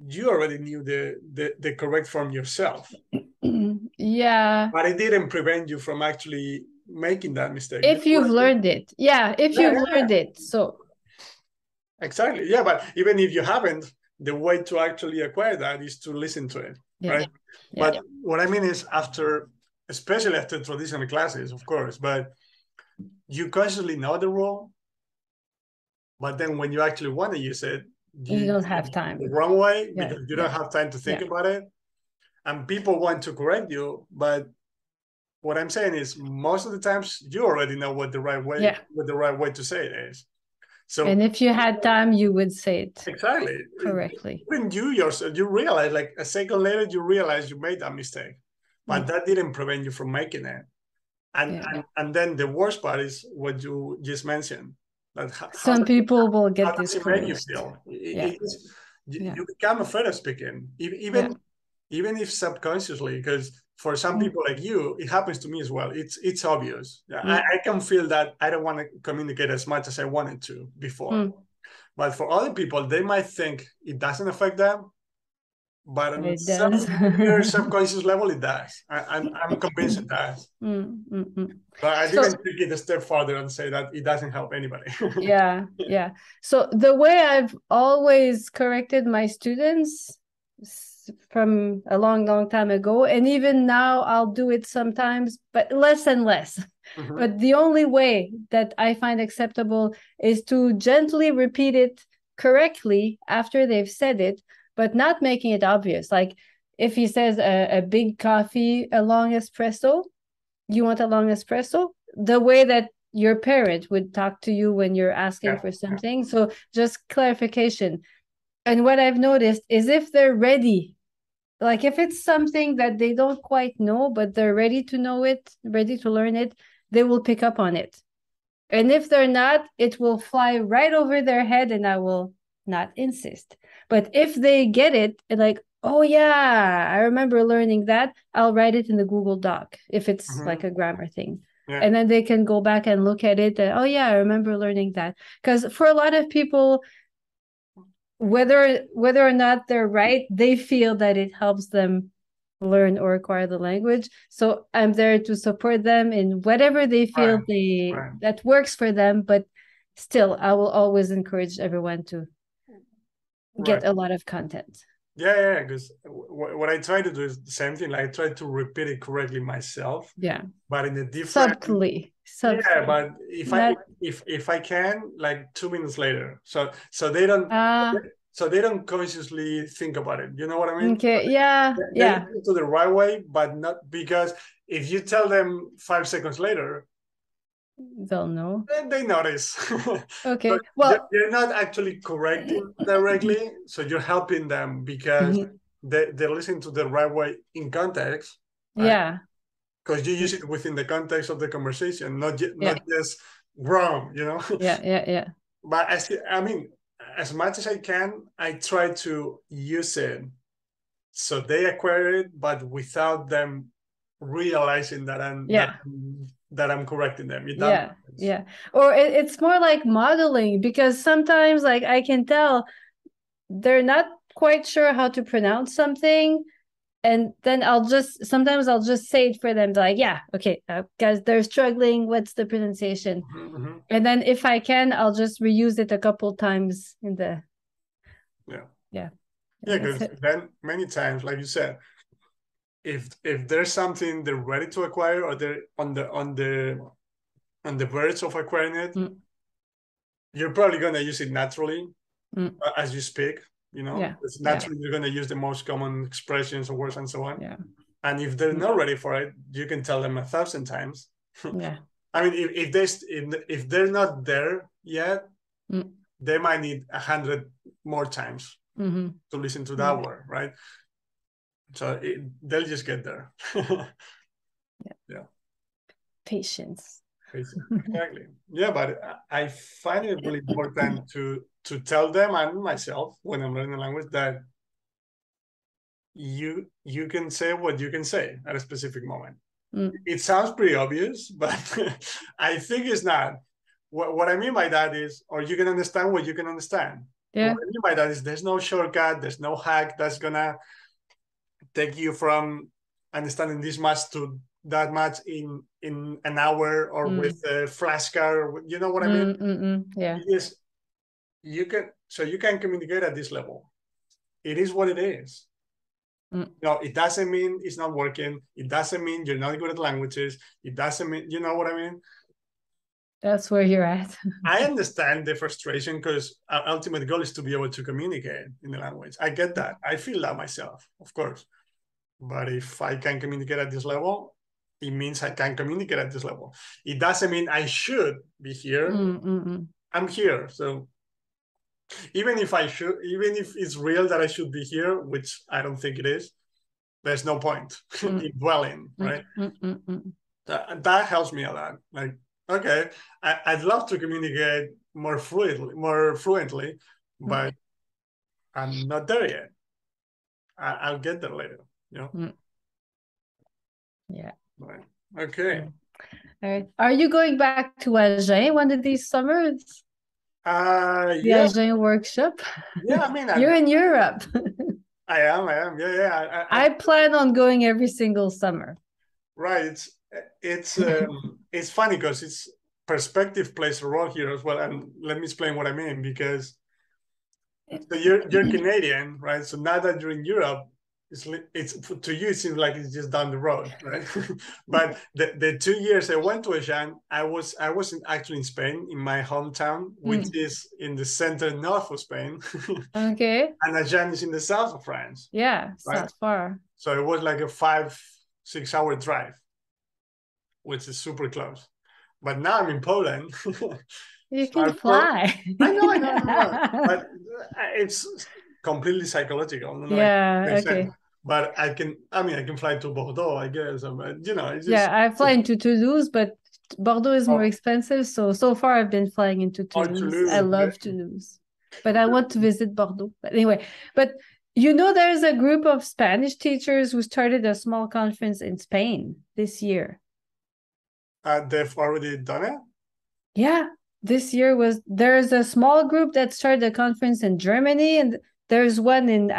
you already knew the the, the correct form yourself. [CLEARS THROAT] yeah. But it didn't prevent you from actually making that mistake. If you've learned it, yeah. If yeah, you've yeah. learned it, so. Exactly. Yeah, but even if you haven't, the way to actually acquire that is to listen to it, yeah. right? but what I mean is after especially after traditional classes, of course, but you consciously know the rule, but then when you actually want to use it, you, you don't have time. The wrong way yeah. because you don't have time to think yeah. about it. And people want to correct you, but what I'm saying is most of the times you already know what the right way, yeah. what the right way to say it is. So and if you had time, you would say it exactly correctly. When you yourself, you realize, like a second later, you realize you made that mistake but that didn't prevent you from making it. And, yeah. and and then the worst part is what you just mentioned. That some people will get this. You feel? Yeah. It, yeah. you, become afraid of speaking, even even if subconsciously, because for some mm. people like you, it happens to me as well. It's it's obvious. Mm. I, I, can feel that I don't want to communicate as much as I wanted to before. Mm. But for other people, they might think it doesn't affect them, but on it some your subconscious [LAUGHS] level it does. I, am I'm, I'm convinced it does. Mm, mm, mm. but i didn't so, take it a step further and say that it doesn't help anybody. [LAUGHS] Yeah yeah. So the way i've always corrected my students from a long long time ago and even now i'll do it sometimes but less and less. Mm-hmm. but the only way that i find acceptable is to gently repeat it correctly after they've said it but not making it obvious. Like if he says a, a big coffee, a long espresso, you want a long espresso, the way that your parent would talk to you when you're asking yeah. for something. So just clarification. And what I've noticed is if they're ready, like if it's something that they don't quite know, but they're ready to know it, ready to learn it, they will pick up on it. And if they're not, it will fly right over their head and I will not insist. But if they get it, like, oh yeah, I remember learning that, I'll write it in the Google Doc if it's mm-hmm. like a grammar thing. Yeah. And then they can go back and look at it. And, oh yeah, I remember learning that. Because for a lot of people, whether whether or not they're right, they feel that it helps them learn or acquire the language. So I'm there to support them in whatever they feel right. they right. that works for them. But still, I will always encourage everyone to get right. a lot of content. Yeah yeah because what i try to do is the same thing like i try to repeat it correctly myself yeah. but in a different subtly, subtly. yeah but if Not... i if if i can like two minutes later. So so they don't uh... so they don't consciously think about it. You know what i mean? Okay yeah they, yeah. to the right way but not because if you tell them five seconds later they'll know. They notice. [LAUGHS] Okay. well, they're not actually correcting [LAUGHS] directly, so you're helping them because mm-hmm. they they listen to the right way in context. Right? Yeah. Because you use it within the context of the conversation, not yeah. not just wrong, you know. [LAUGHS] Yeah, yeah, yeah. But as I mean, as much as I can, I try to use it so they acquire it, but without them realizing that I'm yeah. That that I'm correcting them. yeah, yeah. Or it, it's more like modeling because sometimes, like I can tell, they're not quite sure how to pronounce something, and then I'll just sometimes I'll just say it for them. Like, yeah, okay, uh, guys, they're struggling. What's the pronunciation? Mm-hmm, mm-hmm. And then if I can, I'll just reuse it a couple times in the. Yeah. Yeah. Yeah, because then many times, like you said, if if there's something they're ready to acquire or they're on the on the on the verge of acquiring it, mm. you're probably gonna use it naturally mm. as you speak. You know, yeah. it's naturally yeah. you're gonna use the most common expressions or words and so on. Yeah. And if they're not ready for it, you can tell them a thousand times. [LAUGHS] Yeah. I mean, if, if they if, if they're not there yet, mm. they might need a hundred more times mm-hmm. to listen to that mm-hmm. word, right? So it, they'll just get there. yeah. [LAUGHS] yeah. Patience. [LAUGHS] Exactly. yeah, but I find it really important to to tell them and myself when I'm learning a language that you you can say what you can say at a specific moment. Mm. It sounds pretty obvious, [LAUGHS] but I think it's not. What, what I mean by that is, or you can understand what you can understand. Yeah. What I mean by that is there's no shortcut, there's no hack that's gonna take you from understanding this much to that much in in an hour or mm. with a flashcard. You know what I mean? Mm-mm. Yeah. Yes. You can so you can communicate at this level. It is what it is. Mm. No, it doesn't mean it's not working. It doesn't mean you're not good at languages. It doesn't mean you know what I mean. That's where you're at. I [LAUGHS] understand the frustration because our ultimate goal is to be able to communicate in the language. I get that. I feel that myself, of course. But if I can communicate at this level, it means I can communicate at this level. It doesn't mean I should be here. Mm-mm. I'm here. So even if I should, even if it's real that I should be here, which I don't think it is, there's no point [LAUGHS] mm. in dwelling, mm, right? Mm, mm, that, that helps me a lot. Like okay, I, would love to communicate more fluently, more fluently, mm. but I'm not there yet. I, will get there later. Know. Mm. Yeah. Right. Okay. All right. Are you going back to Agen one of these summers? Uh, the yeah. Agen workshop. Yeah, I mean, [LAUGHS] you're in Europe. [LAUGHS] I am. I am. Yeah, yeah. I, I, I plan on going every single summer. Right. It's it's um, [LAUGHS] it's funny because it's perspective plays a role here as well. And let me explain what I mean because so you're you're Canadian, right? So now that you're in Europe, it's it's to you it seems like it's just down the road, right? [LAUGHS] but the, the two years I went to Agen, I was I wasn't actually in Spain in my hometown, which mm. is in the center north of Spain. [LAUGHS] okay. And Agen is in the south of France. Yeah, it's right? not far. So it was like a five six hour drive which is super close. But now I'm in Poland. [LAUGHS] you can fly. I know, I know, I know. but it's completely psychological. Yeah, okay. But I can, I mean, I can fly to Bordeaux, I guess. But, you know, just, yeah, I fly into Toulouse, but Bordeaux is more oh. expensive. So, so far I've been flying into Toulouse. Oh, Toulouse I love yeah. Toulouse, but I want to visit Bordeaux. But anyway, but you know, there's a group of Spanish teachers who started a small conference in Spain this year. Uh, they've already done it? Yeah. This year was there's a small group that started a conference in Germany and there's one in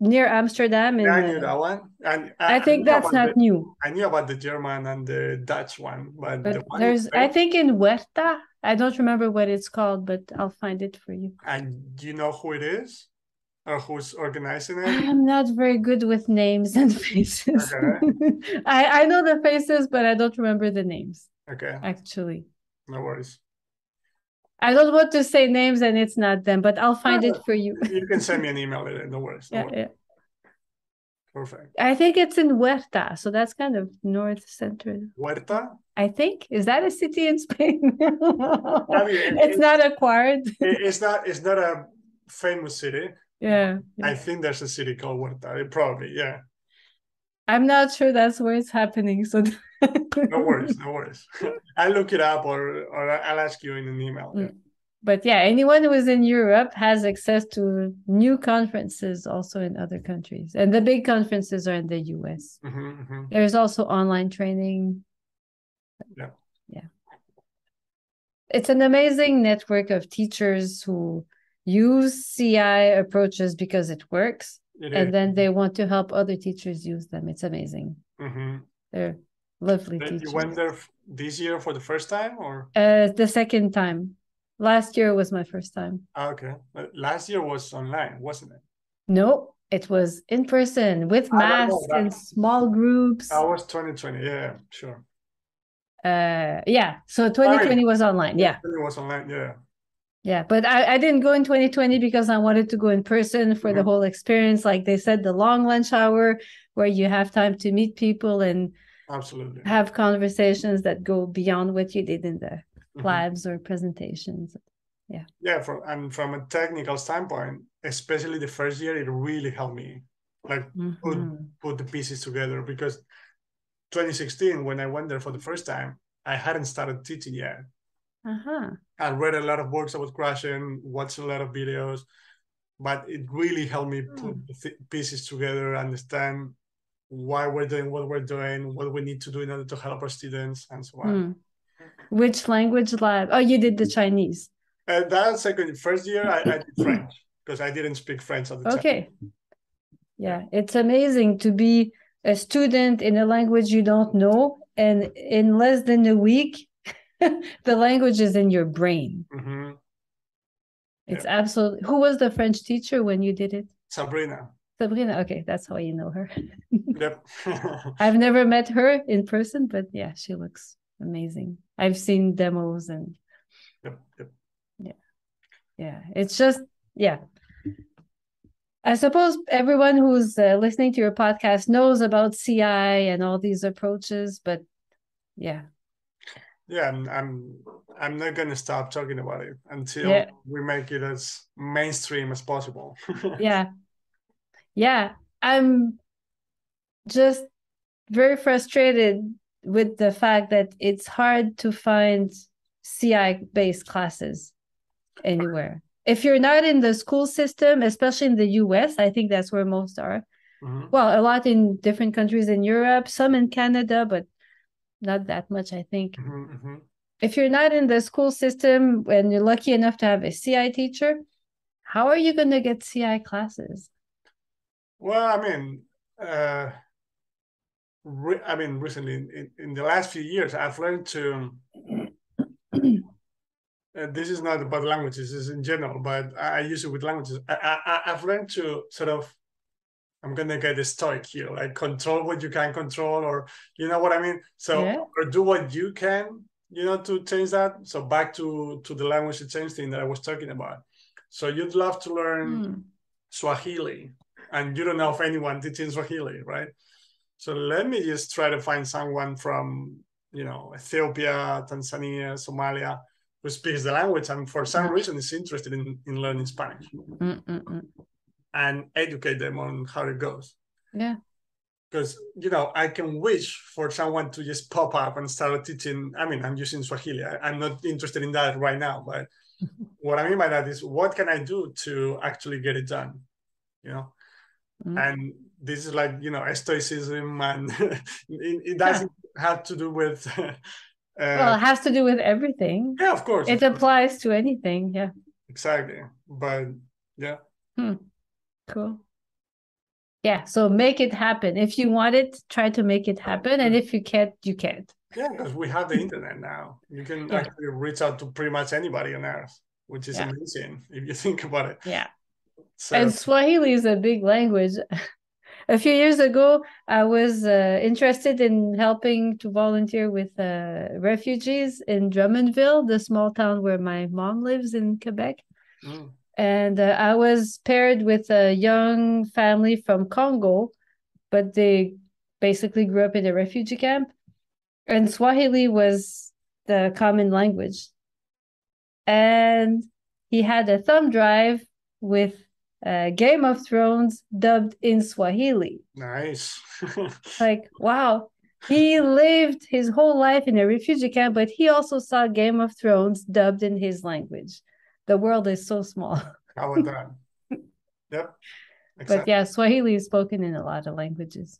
near Amsterdam. yeah, I uh, knew that one. And I, uh, I think that's not the, new. I knew about the German and the Dutch one, but, but the one there's I think in Huerta. I don't remember what it's called, but I'll find it for you. And do you know who it is? or who's organizing it? I'm not very good with names and [LAUGHS] faces. Okay. [LAUGHS] I, I know the faces, but I don't remember the names. Okay. Actually. No worries. I don't want to say names and it's not them, but I'll find it for you. you can send me an [LAUGHS] email. No worries. No yeah, worries. yeah. Perfect. I think it's in Huerta, so that's kind of north central. Huerta? I think is that a city in Spain? [LAUGHS] I mean, it's, it's not acquired. [LAUGHS] it's not. It's not a famous city. Yeah, I think there's a city called Huerta. Probably, yeah. I'm not sure that's where it's happening. So no worries, no worries. [LAUGHS] [LAUGHS] I'll look it up or or I'll ask you in an email. Yeah. Mm. But yeah, anyone who is in Europe has access to new conferences also in other countries. And the big conferences are in the US. Mm-hmm, mm-hmm. There's also online training. Yeah. Yeah. It's an amazing network of teachers who use CI approaches because it works. It and then they want to help other teachers use them. It's amazing. Mm-hmm. They're lovely teachers. You went there this year for the first time or? Uh, the second time. Last year was my first time. Ah, okay. Last year was online, wasn't it? No, it was in person with masks and small groups. I was 2020, yeah, sure. Uh, yeah, so 2020 was online, yeah. It was online, yeah. Yeah, but I, I didn't go in 2020 because I wanted to go in person for mm-hmm. the whole experience. Like they said, the long lunch hour where you have time to meet people and absolutely have conversations that go beyond what you did in the mm-hmm. labs or presentations. Yeah. Yeah, from and from a technical standpoint, especially the first year, it really helped me like mm-hmm. put put the pieces together because 2016 when I went there for the first time, I hadn't started teaching yet. Uh-huh. I read a lot of books about Krashen, watched a lot of videos, but it really helped me put hmm. the pieces together, understand why we're doing what we're doing, what we need to do in order to help our students, and so on. Mm. Which language lab? Oh, you did the Chinese. And uh, that second first year, I, I did [CLEARS THROAT] French because I didn't speak French at the time. Okay. Yeah, it's amazing to be a student in a language you don't know, and in less than a week, [LAUGHS] the language is in your brain. Mm-hmm. It's yeah. absolutely. Who was the French teacher when you did it? Sabrina. Sabrina. Okay, that's how you know her. [LAUGHS] yep. [LAUGHS] I've never met her in person, but yeah, she looks amazing. I've seen demos and. Yep. Yep. Yeah. Yeah. It's just yeah. I suppose everyone who's uh, listening to your podcast knows about CI and all these approaches, but yeah, yeah i'm i'm, I'm not going to stop talking about it until yeah. we make it as mainstream as possible [LAUGHS] yeah yeah i'm just very frustrated with the fact that it's hard to find ci based classes anywhere if you're not in the school system especially in the us i think that's where most are mm-hmm. well a lot in different countries in europe some in canada but not that much, I think. Mm-hmm, mm-hmm. If you're not in the school system and you're lucky enough to have a CI teacher, how are you going to get CI classes? Well, I mean, uh, re- I mean, recently in, in the last few years, I've learned to. Uh, this is not about languages; this is in general, but I, I use it with languages. I, I, I've learned to sort of I'm gonna get a stoic here, like control what you can control, or you know what I mean. So yeah. or do what you can, you know, to change that. So back to to the language change thing that I was talking about. So you'd love to learn mm. Swahili, and you don't know if anyone teaching Swahili, right? So let me just try to find someone from you know Ethiopia, Tanzania, Somalia who speaks the language and for some mm-hmm. reason is interested in, in learning Spanish. Mm-mm-mm and educate them on how it goes. Yeah. Because you know, I can wish for someone to just pop up and start teaching. I mean, I'm using Swahili. I, am not interested in that right now, but [LAUGHS] what I mean by that is, what can I do to actually get it done? You know, mm-hmm. and this is like you know, stoicism, and [LAUGHS] it, it, doesn't yeah. have to do with. [LAUGHS] Uh, well, it has to do with everything. Yeah, of course. It of applies course. to anything. Yeah. Exactly, but yeah. Hmm. Cool. Yeah, so make it happen. If you want it, try to make it happen. And if you can't, you can't. Yeah, because we have the internet now. You can yeah. actually reach out to pretty much anybody on earth, which is yeah. amazing if you think about it. Yeah. So, and Swahili is a big language. [LAUGHS] a few years ago, I was uh, interested in helping to volunteer with uh, refugees in Drummondville, the small town where my mom lives in Quebec. Mm and uh, I was paired with a young family from Congo, but they basically grew up in a refugee camp, and Swahili was the common language. And he had a thumb drive with uh, Game of Thrones dubbed in Swahili. Nice. [LAUGHS] like, wow. He lived his whole life in a refugee camp, but he also saw Game of Thrones dubbed in his language the world is so small. How about [LAUGHS] that? yep. Exactly. But yeah, Swahili is spoken in a lot of languages.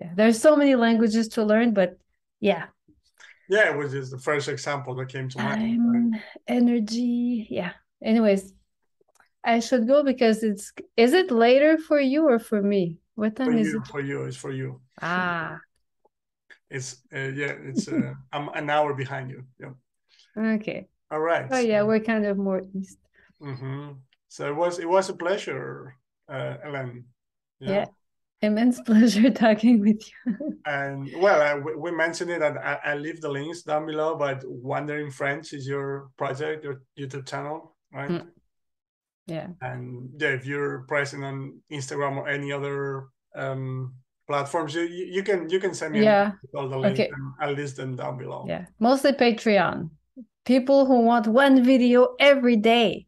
Yeah, there's so many languages to learn, but yeah. Yeah, it was just the first example that came to mind. Time, energy. Yeah. Anyways, I should go because it's is it later for you or for me? What time for is you, it? For you, it's for you. Ah. It's uh, yeah, it's [LAUGHS] uh, I'm an hour behind you. Yeah. Okay. All right. Oh yeah, we're kind of more east. Mm-hmm. So it was it was a pleasure uh, Ellen. Yeah. yeah. Immense [LAUGHS] pleasure talking with you. and well, I, we mentioned it, and I, I leave the links down below. But Wandering French is your project, your YouTube channel, right? Mm. Yeah. And yeah, if you're present on Instagram or any other um, platforms, you, you can you can send me yeah. all the links okay. and I'll list them down below. Yeah, mostly Patreon. People who want one video every day.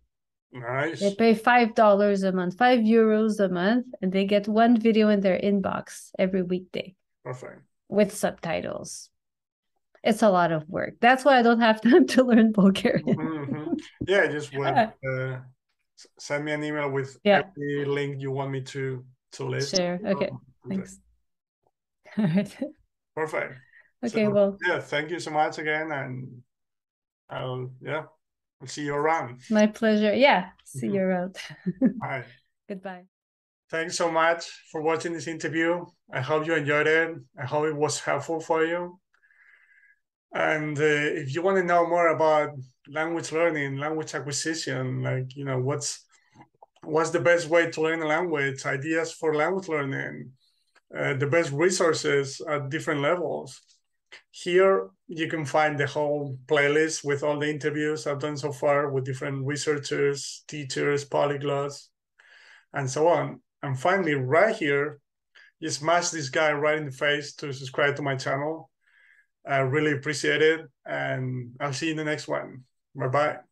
Nice. They pay five dollars a month, five euros a month, and they get one video in their inbox every weekday. Perfect. With subtitles. It's a lot of work. That's why I don't have [LAUGHS] time to learn Bulgarian. Mm-hmm. Yeah, just [LAUGHS] web, uh, send me an email with yeah. every link you want me to to list. Share. Okay. Um, Thanks. [LAUGHS] All right. Perfect. Okay. So, well. Yeah. Thank you so much again, and I'll yeah We'll see you around. My pleasure. Yeah. See you around. [LAUGHS] Bye. Goodbye. Thanks so much for watching this interview. I hope you enjoyed it. I hope it was helpful for you. And uh, if you want to know more about language learning, language acquisition, like you know, what's what's the best way to learn a language, ideas for language learning, uh, the best resources at different levels, here you can find the whole playlist with all the interviews I've done so far with different researchers, teachers, polyglots, and so on. And finally, right here, you smash this guy right in the face to subscribe to my channel. I really appreciate it. And I'll see you in the next one. Bye bye.